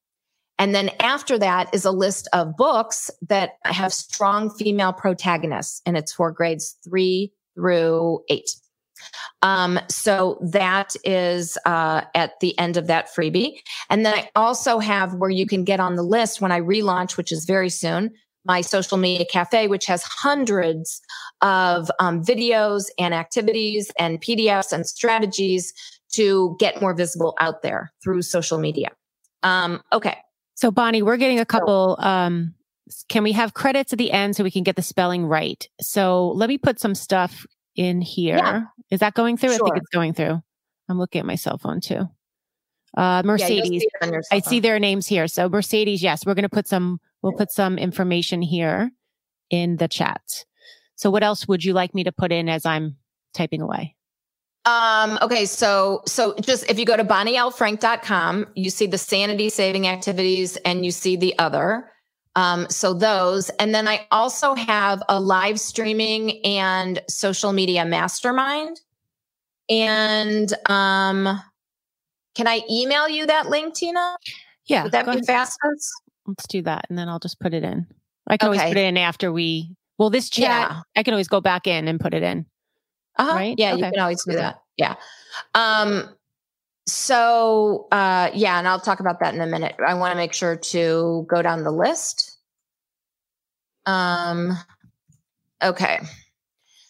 And then after that is a list of books that have strong female protagonists and it's for grades three through eight. Um, so that is uh, at the end of that freebie. And then I also have where you can get on the list when I relaunch, which is very soon, my social media cafe, which has hundreds of um, videos and activities and PDFs and strategies to get more visible out there through social media. Um, okay. So, Bonnie, we're getting a couple. Um, can we have credits at the end so we can get the spelling right? So, let me put some stuff in here. Yeah. Is that going through? Sure. I think it's going through. I'm looking at my cell phone too. Uh, Mercedes. Yeah, see I see their names here. So Mercedes, yes, we're going to put some, we'll put some information here in the chat. So what else would you like me to put in as I'm typing away? Um, okay. So, so just if you go to bonnielfrank.com, you see the sanity saving activities and you see the other. Um, so those, and then I also have a live streaming and social media mastermind. And um, can I email you that link, Tina? Yeah. Would that be fastest? Let's do that. And then I'll just put it in. I can okay. always put it in after we Well, this chat, yeah. I can always go back in and put it in. Uh-huh. Right? Yeah, okay. you can always do that. Yeah. Um, so uh, yeah, and I'll talk about that in a minute. I want to make sure to go down the list. Um, okay.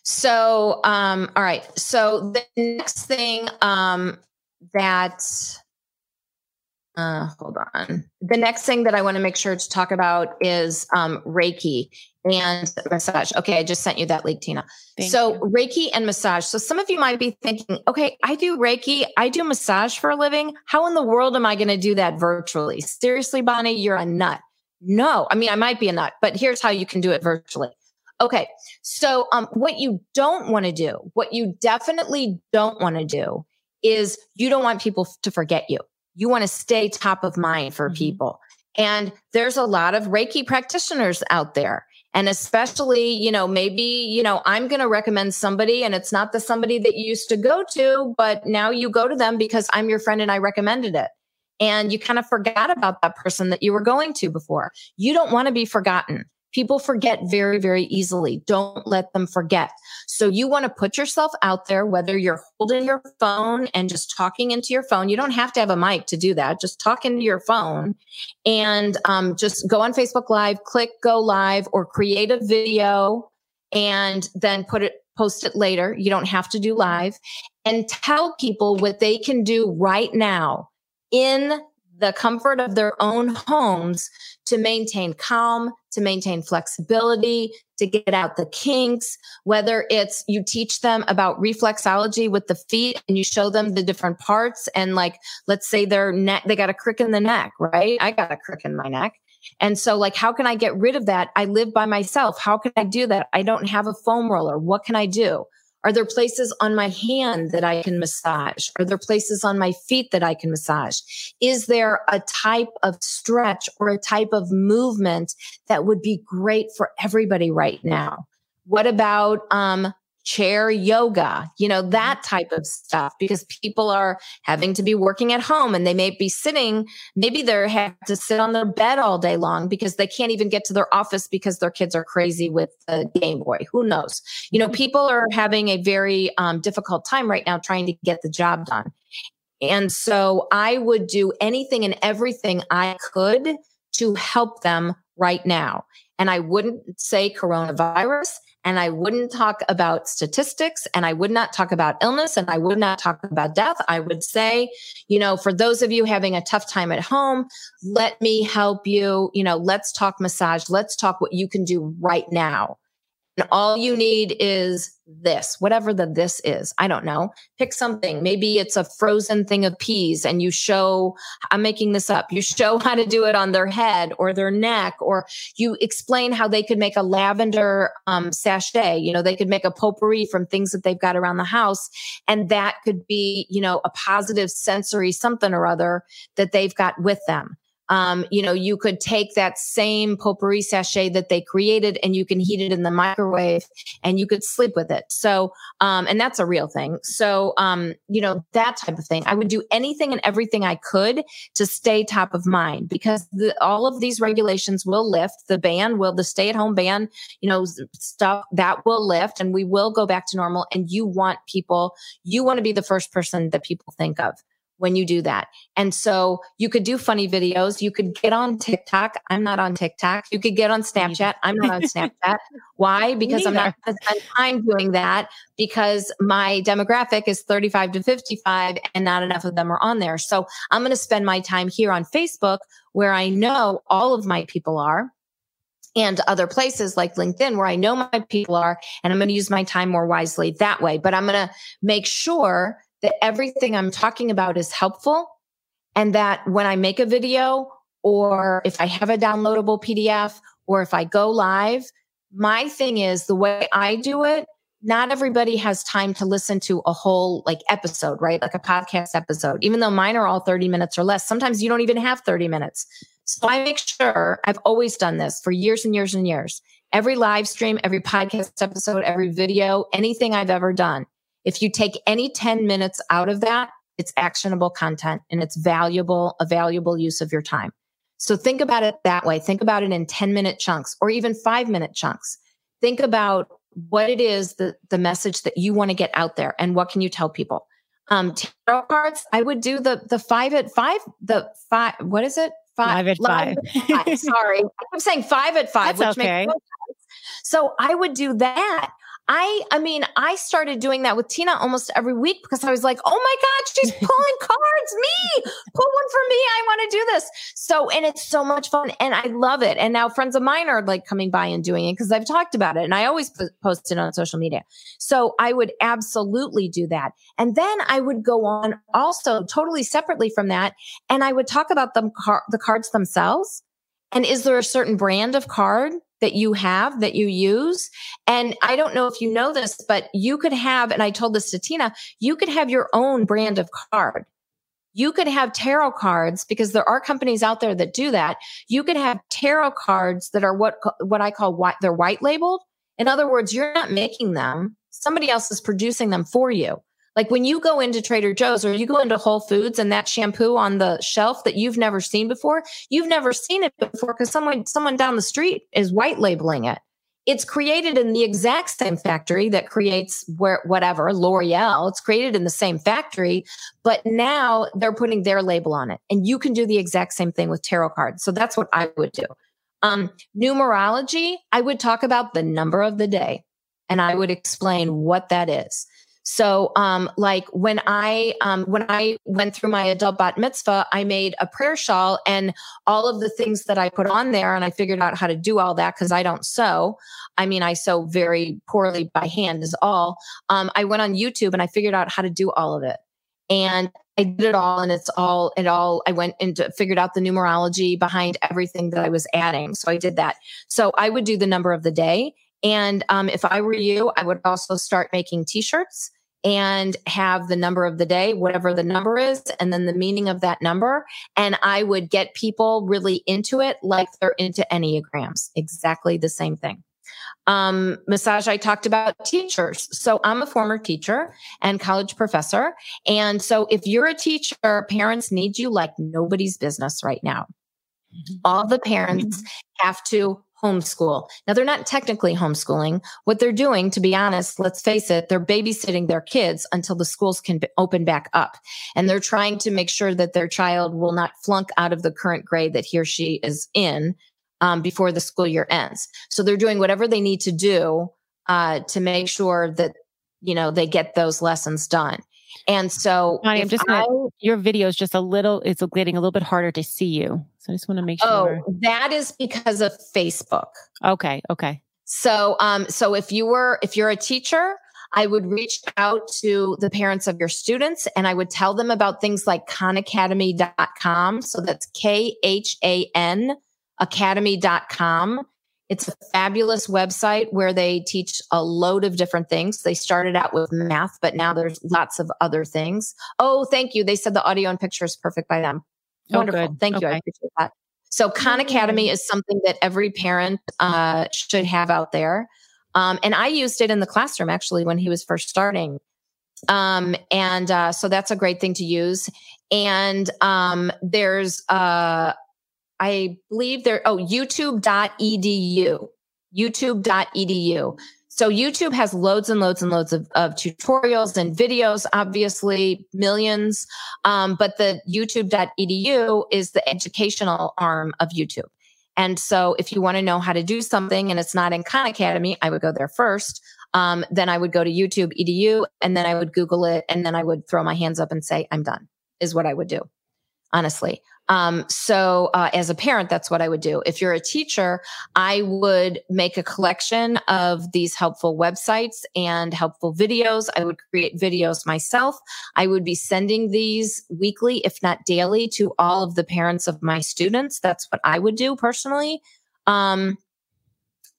So, um, all right. So the next thing um, that uh, hold on. The next thing that I want to make sure to talk about is um, Reiki and massage. Okay, I just sent you that link, Tina. Thank so, you. Reiki and massage. So, some of you might be thinking, okay, I do Reiki, I do massage for a living. How in the world am I going to do that virtually? Seriously, Bonnie, you're a nut. No, I mean, I might be a nut, but here's how you can do it virtually. Okay, so um, what you don't want to do, what you definitely don't want to do is you don't want people to forget you you want to stay top of mind for mm-hmm. people. And there's a lot of Reiki practitioners out there. And especially, you know, maybe, you know, I'm going to recommend somebody and it's not the somebody that you used to go to, but now you go to them because I'm your friend and I recommended it. And you kind of forgot about that person that you were going to before. You don't want to be forgotten. People forget very, very easily. Don't let them forget. So you want to put yourself out there, whether you're holding your phone and just talking into your phone. You don't have to have a mic to do that. Just talk into your phone and um, just go on Facebook Live, click go live or create a video and then put it, post it later. You don't have to do live and tell people what they can do right now in the comfort of their own homes to maintain calm, to maintain flexibility, to get out the kinks, whether it's you teach them about reflexology with the feet and you show them the different parts. And like, let's say their neck, they got a crick in the neck, right? I got a crick in my neck. And so, like, how can I get rid of that? I live by myself. How can I do that? I don't have a foam roller. What can I do? Are there places on my hand that I can massage? Are there places on my feet that I can massage? Is there a type of stretch or a type of movement that would be great for everybody right now? What about um, chair yoga, you know, that mm-hmm. type of stuff, because people are having to be working at home and they may be sitting, maybe they're have to sit on their bed all day long because they can't even get to their office because their kids are crazy with the Game Boy. Who knows? You know, mm-hmm. people are having a very um, difficult time right now trying to get the job done. And so I would do anything and everything I could to help them right now. And I wouldn't say coronavirus and I wouldn't talk about statistics and I would not talk about illness and I would not talk about death. I would say, you know, for those of you having a tough time at home, let me help you. You know, let's talk massage. Let's talk what you can do right now. And all you need is this, whatever the this is. I don't know. Pick something. Maybe it's a frozen thing of peas and you show, I'm making this up. You show how to do it on their head or their neck, or you explain how they could make a lavender um, sachet. You know, they could make a potpourri from things that they've got around the house. And that could be, you know, a positive sensory something or other that they've got with them. Um, you know, you could take that same potpourri sachet that they created and you can heat it in the microwave and you could sleep with it. So, um, and that's a real thing. So, um, you know, that type of thing. I would do anything and everything I could to stay top of mind because the, all of these regulations will lift. The ban will, the stay at home ban, you know, stuff that will lift and we will go back to normal. And you want people, you want to be the first person that people think of when you do that. And so you could do funny videos. You could get on TikTok. I'm not on TikTok. You could get on Snapchat. I'm not on Snapchat. Why? Because I'm not going to spend time doing that because my demographic is 35 to 55 and not enough of them are on there. So I'm going to spend my time here on Facebook where I know all of my people are and other places like LinkedIn where I know my people are, and I'm going to use my time more wisely that way. But I'm going to make sure that everything I'm talking about is helpful and that when I make a video or if I have a downloadable PDF or if I go live, my thing is the way I do it, not everybody has time to listen to a whole like episode, right? Like a podcast episode, even though mine are all 30 minutes or less. Sometimes you don't even have 30 minutes. So I make sure I've always done this for years and years and years. Every live stream, every podcast episode, every video, anything I've ever done if you take any 10 minutes out of that, it's actionable content and it's valuable, a valuable use of your time. So think about it that way. Think about it in 10 minute chunks or even five minute chunks. think about what it is the the message that you want to get out there and what can you tell people um tarot cards i would do the the five at five the five what is it five, five at five, five. sorry i'm saying five at five That's which okay. makes no sense. so i would do that I I mean, I started doing that with Tina almost every week because I was like, "Oh my god, she's pulling cards, me. Pull one for me. I want to do this." So, and it's so much fun and I love it. And now friends of mine are like coming by and doing it because I've talked about it and I always p- post it on social media. So, I would absolutely do that. And then I would go on also totally separately from that and I would talk about them car- the cards themselves. And is there a certain brand of card that you have that you use. And I don't know if you know this, but you could have, and I told this to Tina, you could have your own brand of card. You could have tarot cards because there are companies out there that do that. You could have tarot cards that are what, what I call white, they're white labeled. In other words, you're not making them. Somebody else is producing them for you. Like when you go into Trader Joe's or you go into Whole Foods and that shampoo on the shelf that you've never seen before, you've never seen it before because someone someone down the street is white labeling it. It's created in the exact same factory that creates where whatever L'Oreal. It's created in the same factory, but now they're putting their label on it, and you can do the exact same thing with tarot cards. So that's what I would do. Um, numerology, I would talk about the number of the day, and I would explain what that is. So, um, like when I, um, when I went through my adult bat mitzvah, I made a prayer shawl and all of the things that I put on there and I figured out how to do all that because I don't sew. I mean, I sew very poorly by hand is all. Um, I went on YouTube and I figured out how to do all of it. And I did it all and it's all, it all, I went into figured out the numerology behind everything that I was adding. So I did that. So I would do the number of the day. And um, if I were you, I would also start making t-shirts and have the number of the day, whatever the number is, and then the meaning of that number. And I would get people really into it like they're into Enneagrams. Exactly the same thing. Um, massage, I talked about teachers. So I'm a former teacher and college professor. And so if you're a teacher, parents need you like nobody's business right now. Mm-hmm. All the parents mm-hmm. have to homeschool. Now they're not technically homeschooling. What they're doing, to be honest, let's face it, they're babysitting their kids until the schools can open back up. And they're trying to make sure that their child will not flunk out of the current grade that he or she is in um, before the school year ends. So they're doing whatever they need to do uh, to make sure that, you know, they get those lessons done. And so Bonnie, I'm just gonna, your video is just a little, it's getting a little bit harder to see you. So I just want to make sure. Oh, that is because of Facebook. Okay. Okay. So, um, so if you were, if you're a teacher, I would reach out to the parents of your students and I would tell them about things like khanacademy.com. So that's K H A N academy.com. It's a fabulous website where they teach a load of different things. They started out with math, but now there's lots of other things. Oh, thank you. They said the audio and picture is perfect by them. Oh, Wonderful. Oh, thank okay. you. I appreciate that. So Khan Academy is something that every parent uh, should have out there. Um, and I used it in the classroom actually when he was first starting. Um, and uh, so that's a great thing to use. And um, there's uh, I believe there, oh, youtube.edu, youtube.edu. So YouTube has loads and loads and loads of, of tutorials and videos, obviously millions. Um, but the youtube.edu is the educational arm of YouTube. And so if you want to know how to do something and it's not in Khan Academy, I would go there first. Um, then I would go to YouTube edu and then I would Google it and then I would throw my hands up and say, I'm done is what I would do. Honestly. Um, so uh, as a parent, that's what I would do. If you're a teacher, I would make a collection of these helpful websites and helpful videos. I would create videos myself. I would be sending these weekly, if not daily, to all of the parents of my students. That's what I would do personally. Um,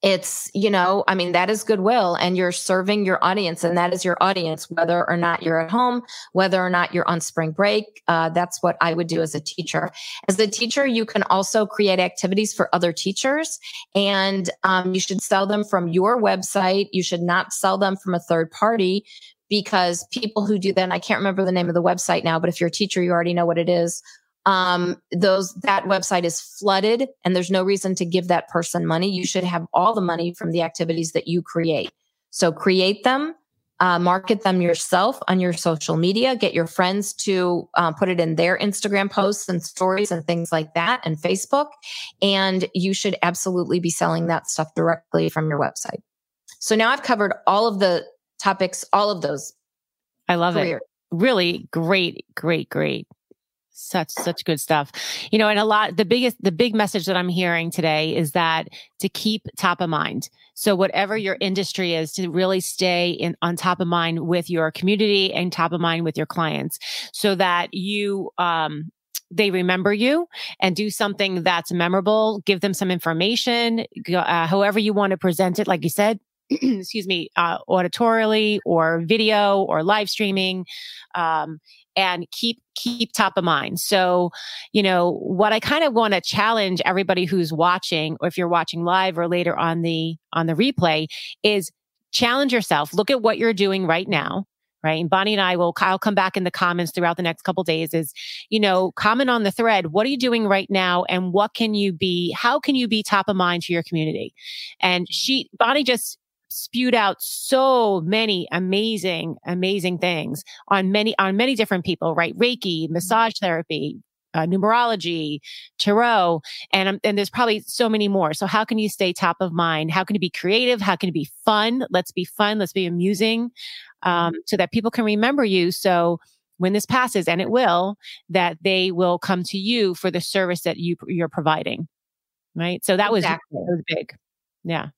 it's you know i mean that is goodwill and you're serving your audience and that is your audience whether or not you're at home whether or not you're on spring break uh, that's what i would do as a teacher. As a teacher you can also create activities for other teachers and um, you should sell them from your website. You should not sell them from a third party because people who do that i can't remember the name of the website now but if you're a teacher you already know what it is um, those that website is flooded and there's no reason to give that person money. You should have all the money from the activities that you create. So create them, uh, market them yourself on your social media, get your friends to uh, put it in their Instagram posts and stories and things like that and Facebook. And you should absolutely be selling that stuff directly from your website. So now I've covered all of the topics, all of those. I love careers. it. Really great, great, great such such good stuff you know and a lot the biggest the big message that i'm hearing today is that to keep top of mind so whatever your industry is to really stay in on top of mind with your community and top of mind with your clients so that you um they remember you and do something that's memorable give them some information uh, however you want to present it like you said excuse me, uh, auditorially or video or live streaming. Um, and keep keep top of mind. So, you know, what I kind of want to challenge everybody who's watching or if you're watching live or later on the on the replay is challenge yourself. Look at what you're doing right now. Right. And Bonnie and I will, I'll come back in the comments throughout the next couple days is, you know, comment on the thread. What are you doing right now? And what can you be, how can you be top of mind to your community? And she, Bonnie just spewed out so many amazing, amazing things on many, on many different people, right? Reiki, mm-hmm. massage therapy, uh, numerology, tarot, and um, and there's probably so many more. So how can you stay top of mind? How can you be creative? How can it be fun? Let's be fun. Let's be amusing, um, so that people can remember you. So when this passes, and it will, that they will come to you for the service that you you're providing. Right. So that was, exactly. that was big. Yeah.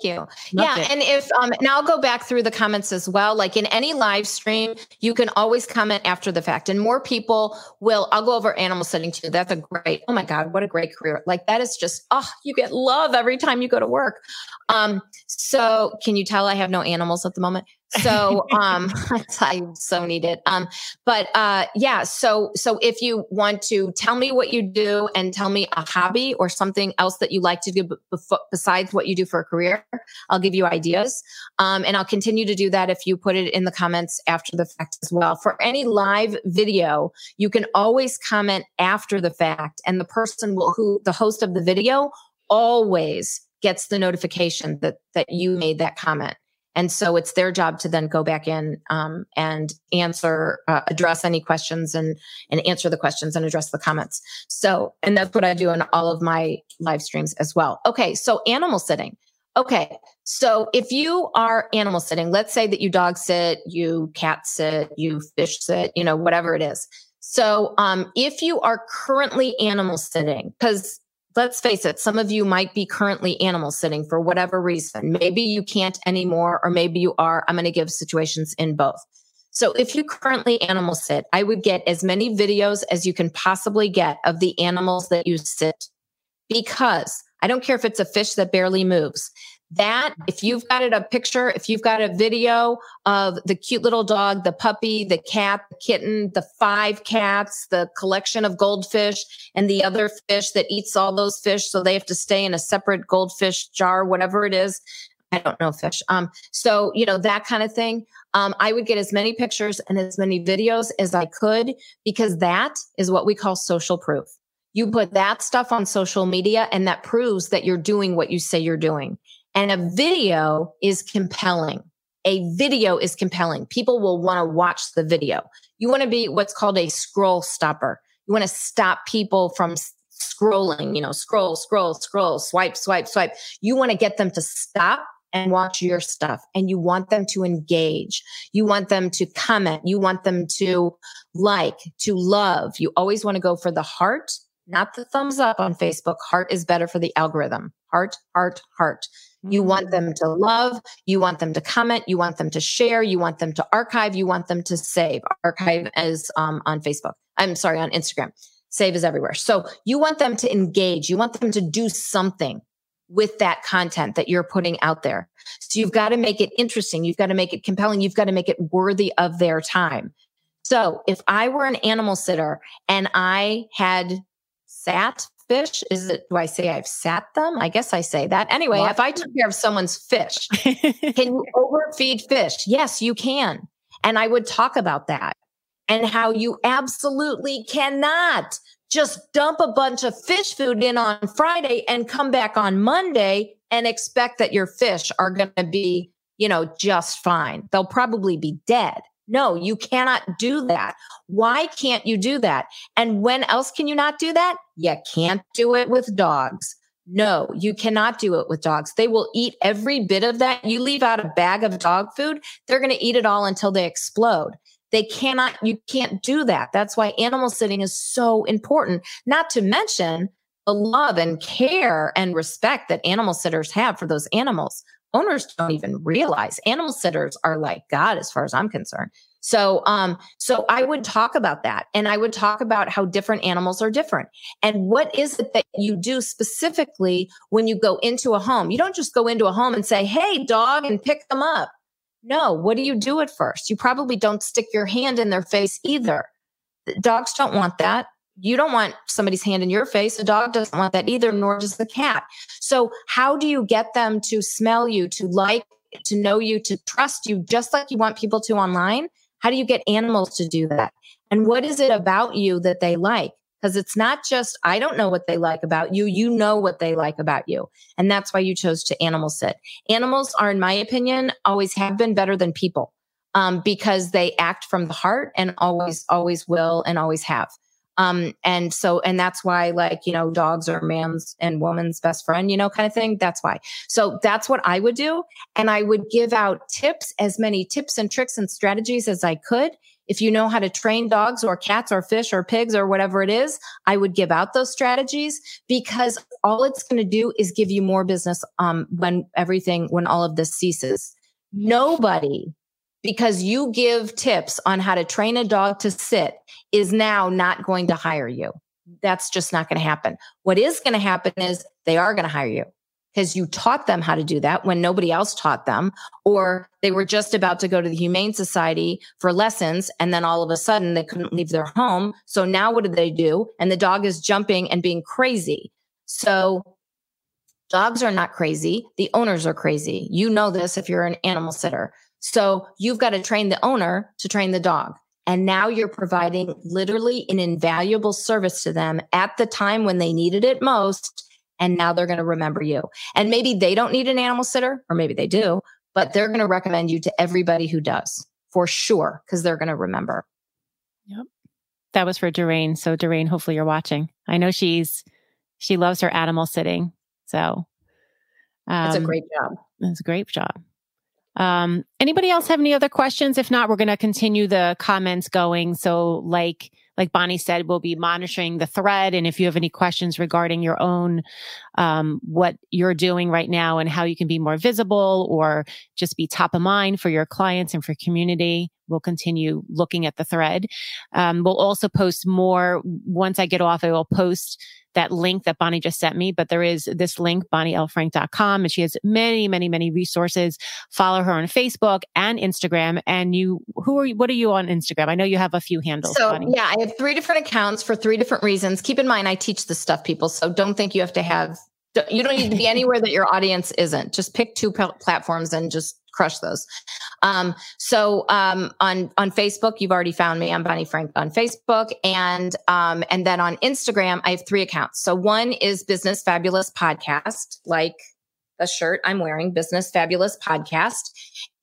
Thank you. Love yeah. It. And if, um, and I'll go back through the comments as well. Like in any live stream, you can always comment after the fact, and more people will. I'll go over animal sitting too. That's a great, oh my God, what a great career. Like that is just, oh, you get love every time you go to work. Um, so can you tell I have no animals at the moment? So um I so need it. Um but uh yeah, so so if you want to tell me what you do and tell me a hobby or something else that you like to do besides what you do for a career, I'll give you ideas. Um and I'll continue to do that if you put it in the comments after the fact as well. For any live video, you can always comment after the fact and the person will who the host of the video always gets the notification that that you made that comment and so it's their job to then go back in um, and answer, uh, address any questions and and answer the questions and address the comments. So, and that's what I do in all of my live streams as well. Okay, so animal sitting. Okay, so if you are animal sitting, let's say that you dog sit, you cat sit, you fish sit, you know, whatever it is. So, um, if you are currently animal sitting, because let's face it, some of you might be currently animal sitting for whatever reason. Maybe you can't anymore, or maybe you are. I'm going to give situations in both. So if you currently animal sit, I would get as many videos as you can possibly get of the animals that you sit because I don't care if it's a fish that barely moves that if you've got it a picture if you've got a video of the cute little dog the puppy the cat the kitten the five cats the collection of goldfish and the other fish that eats all those fish so they have to stay in a separate goldfish jar whatever it is. I don't know fish. Um so you know that kind of thing. Um, i would get as many pictures and as many videos as i could because that is what we call social proof. You put that stuff on social media and that proves that you're doing what you say you're doing and a video is compelling. A video is compelling. People will want to watch the video. You want to be what's called a scroll stopper. You want to stop people from scrolling, you know, scroll, scroll, scroll, swipe, swipe, swipe. You want to get them to stop and watch your stuff and you want them to engage. You want them to comment. You want them to like, to love. You always want to go for the heart, not the thumbs up on Facebook. Heart is better for the algorithm. Heart, heart, heart. You want them to love, you want them to comment, you want them to share, you want them to archive, you want them to save. Archive is um, on Facebook. I'm sorry, on Instagram. Save is everywhere. So you want them to engage, you want them to do something with that content that you're putting out there. So you've got to make it interesting, you've got to make it compelling, you've got to make it worthy of their time. So if I were an animal sitter and I had sat fish? Is it do i say i've sat them? I guess i say that. Anyway if i took care of someone's fish can you overfeed fish? Yes you can. And i would talk about that and how you absolutely cannot just dump a bunch of fish food in on Friday and come back on Monday and expect that your fish are going to be, you know, just fine. They'll probably be dead. No, you cannot do that. Why can't you do that? And when else can you not do that? You can't do it with dogs. No, you cannot do it with dogs. They will eat every bit of that. You leave out a bag of dog food, they're going to eat it all until they explode. They cannot, you can't do that. That's why animal sitting is so important. Not to mention the love and care and respect that animal sitters have for those animals. Owners don't even realize animal sitters are like God as far as I'm concerned. So, um, so I would talk about that and I would talk about how different animals are different and what is it that you do specifically when you go into a home. You don't just go into a home and say, Hey, dog, and pick them up. No, what do you do at first? You probably don't stick your hand in their face either. Dogs don't want that. You don't want somebody's hand in your face. A dog doesn't want that either, nor does the cat. So, how do you get them to smell you, to like, to know you, to trust you, just like you want people to online? How do you get animals to do that? And what is it about you that they like? Because it's not just, I don't know what they like about you. You know what they like about you. And that's why you chose to animal sit. Animals are, in my opinion, always have been better than people um, because they act from the heart and always, always will and always have. Um, and so, and that's why, like, you know, dogs are man's and woman's best friend, you know, kind of thing. That's why. So that's what I would do. And I would give out tips, as many tips and tricks and strategies as I could. If you know how to train dogs or cats or fish or pigs or whatever it is, I would give out those strategies because all it's going to do is give you more business, um, when everything, when all of this ceases. Nobody because you give tips on how to train a dog to sit is now not going to hire you. That's just not going to happen. What is going to happen is they are going to hire you because you taught them how to do that when nobody else taught them, or they were just about to go to the Humane Society for lessons. And then all of a sudden they couldn't leave their home. So now what did they do? And the dog is jumping and being crazy. So dogs are not crazy. The owners are crazy. You know this if you're an animal sitter. So you've got to train the owner to train the dog. And now you're providing literally an invaluable service to them at the time when they needed it most. And now they're going to remember you. And maybe they don't need an animal sitter, or maybe they do, but they're going to recommend you to everybody who does for sure, because they're going to remember. Yep. That was for Doreen. So Doreen, hopefully you're watching. I know she's, she loves her animal sitting. So um, it's a great job. It's a great job. Um, anybody else have any other questions? If not, we're going to continue the comments going. So like, like Bonnie said, we'll be monitoring the thread. And if you have any questions regarding your own, um, what you're doing right now and how you can be more visible or just be top of mind for your clients and for community, we'll continue looking at the thread. Um, we'll also post more once I get off. I will post that link that Bonnie just sent me, but there is this link, bonnielfrank.com, and she has many, many, many resources. Follow her on Facebook and Instagram. And you, who are you, what are you on Instagram? I know you have a few handles. So Bonnie. yeah, I have three different accounts for three different reasons. Keep in mind, I teach this stuff, people. So don't think you have to have, you don't need to be anywhere that your audience isn't. Just pick two platforms and just crush those. Um, so um, on on Facebook, you've already found me. I'm Bonnie Frank on Facebook, and um, and then on Instagram, I have three accounts. So one is Business Fabulous Podcast, like the shirt I'm wearing, Business Fabulous Podcast,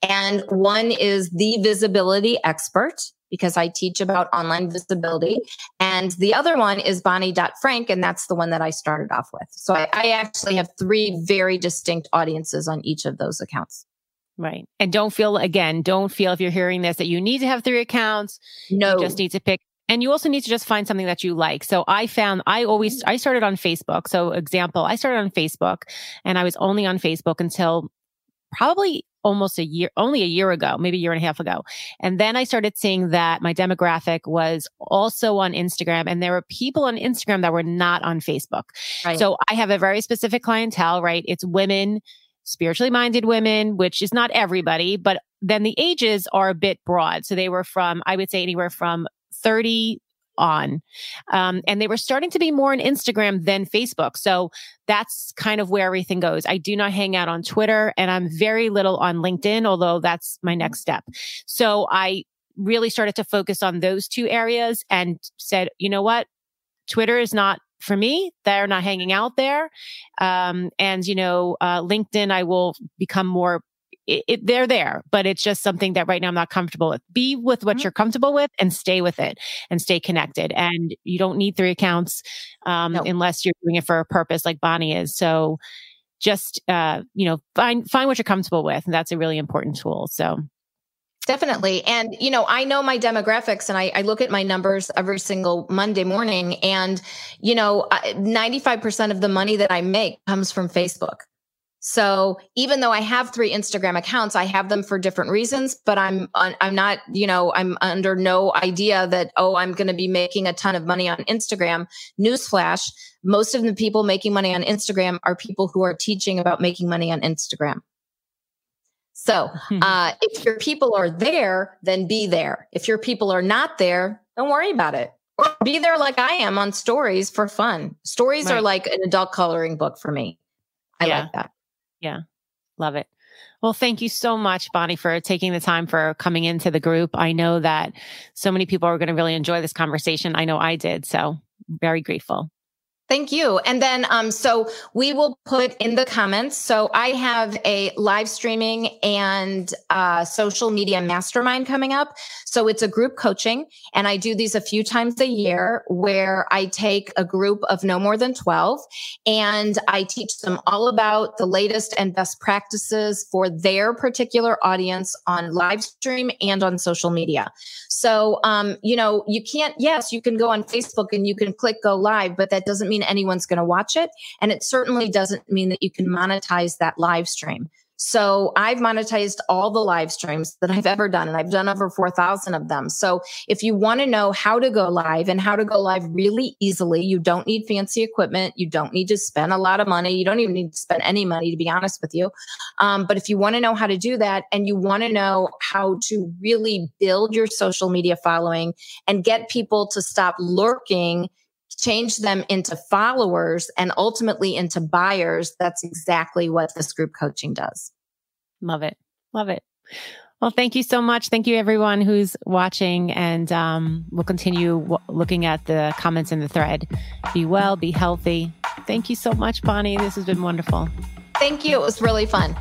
and one is the Visibility Expert because I teach about online visibility. And the other one is Bonnie.Frank, and that's the one that I started off with. So I, I, actually have three very distinct audiences on each of those accounts. Right. And don't feel, again, don't feel if you're hearing this that you need to have three accounts. No. You just need to pick. And you also need to just find something that you like. So I found, I always, mm-hmm. I started on Facebook. So example, I started on Facebook and I was only on Facebook until probably almost a year, only a year ago, maybe a year and a half ago. And then I started seeing that my demographic was also on Instagram and there were people on Instagram that were not on Facebook. Right. So I have a very specific clientele, right? It's women spiritually minded women, which is not everybody, but then the ages are a bit broad. So they were from, I would say anywhere from 30 on. Um, and they were starting to be more on Instagram than Facebook. So that's kind of where everything goes. I do not hang out on Twitter and I'm very little on LinkedIn, although that's my next step. So I really started to focus on those two areas and said, you know what? Twitter is not for me. They're not hanging out there. Um, and, you know, uh, LinkedIn, I will become more it, it, they're there, but it's just something that right now I'm not comfortable with. Be with what mm-hmm. you're comfortable with and stay with it and stay connected. And you don't need three accounts um, no. unless you're doing it for a purpose like Bonnie is. So just uh, you know, find find what you're comfortable with. And that's a really important tool. So Definitely. And, you know, I know my demographics and I, I, look at my numbers every single Monday morning. And, you know, 95% of the money that I make comes from Facebook. So even though I have three Instagram accounts, I have them for different reasons, but I'm, I'm not, you know, I'm under no idea that, oh, I'm going to be making a ton of money on Instagram. Newsflash. Most of the people making money on Instagram are people who are teaching about making money on Instagram. So, uh, if your people are there, then be there. If your people are not there, don't worry about it. Or be there like I am on stories for fun. Stories right. are like an adult coloring book for me. I yeah. like that. Yeah. Love it. Well, thank you so much, Bonnie, for taking the time for coming into the group. I know that so many people are going to really enjoy this conversation. I know I did. So very grateful. Thank you. And then, um, so we will put in the comments. So I have a live streaming and uh, social media mastermind coming up. So it's a group coaching, and I do these a few times a year where I take a group of no more than 12 and I teach them all about the latest and best practices for their particular audience on live stream and on social media. So, um, you know, you can't, yes, you can go on Facebook and you can click go live, but that doesn't mean anyone's going to watch it. And it certainly doesn't mean that you can monetize that live stream. So I've monetized all the live streams that I've ever done, and I've done over 4,000 of them. So if you want to know how to go live and how to go live really easily, you don't need fancy equipment. You don't need to spend a lot of money. You don't even need to spend any money, to be honest with you. Um, but if you want to know how to do that and you want to know how to really build your social media following and get people to stop lurking change them into followers and ultimately into buyers, that's exactly what this group coaching does. Love it. Love it. Well, thank you so much. Thank you, everyone who's watching. And um, we'll continue w- looking at the comments in the thread. Be well, be healthy. Thank you so much, Bonnie. This has been wonderful. Thank you. It was really fun.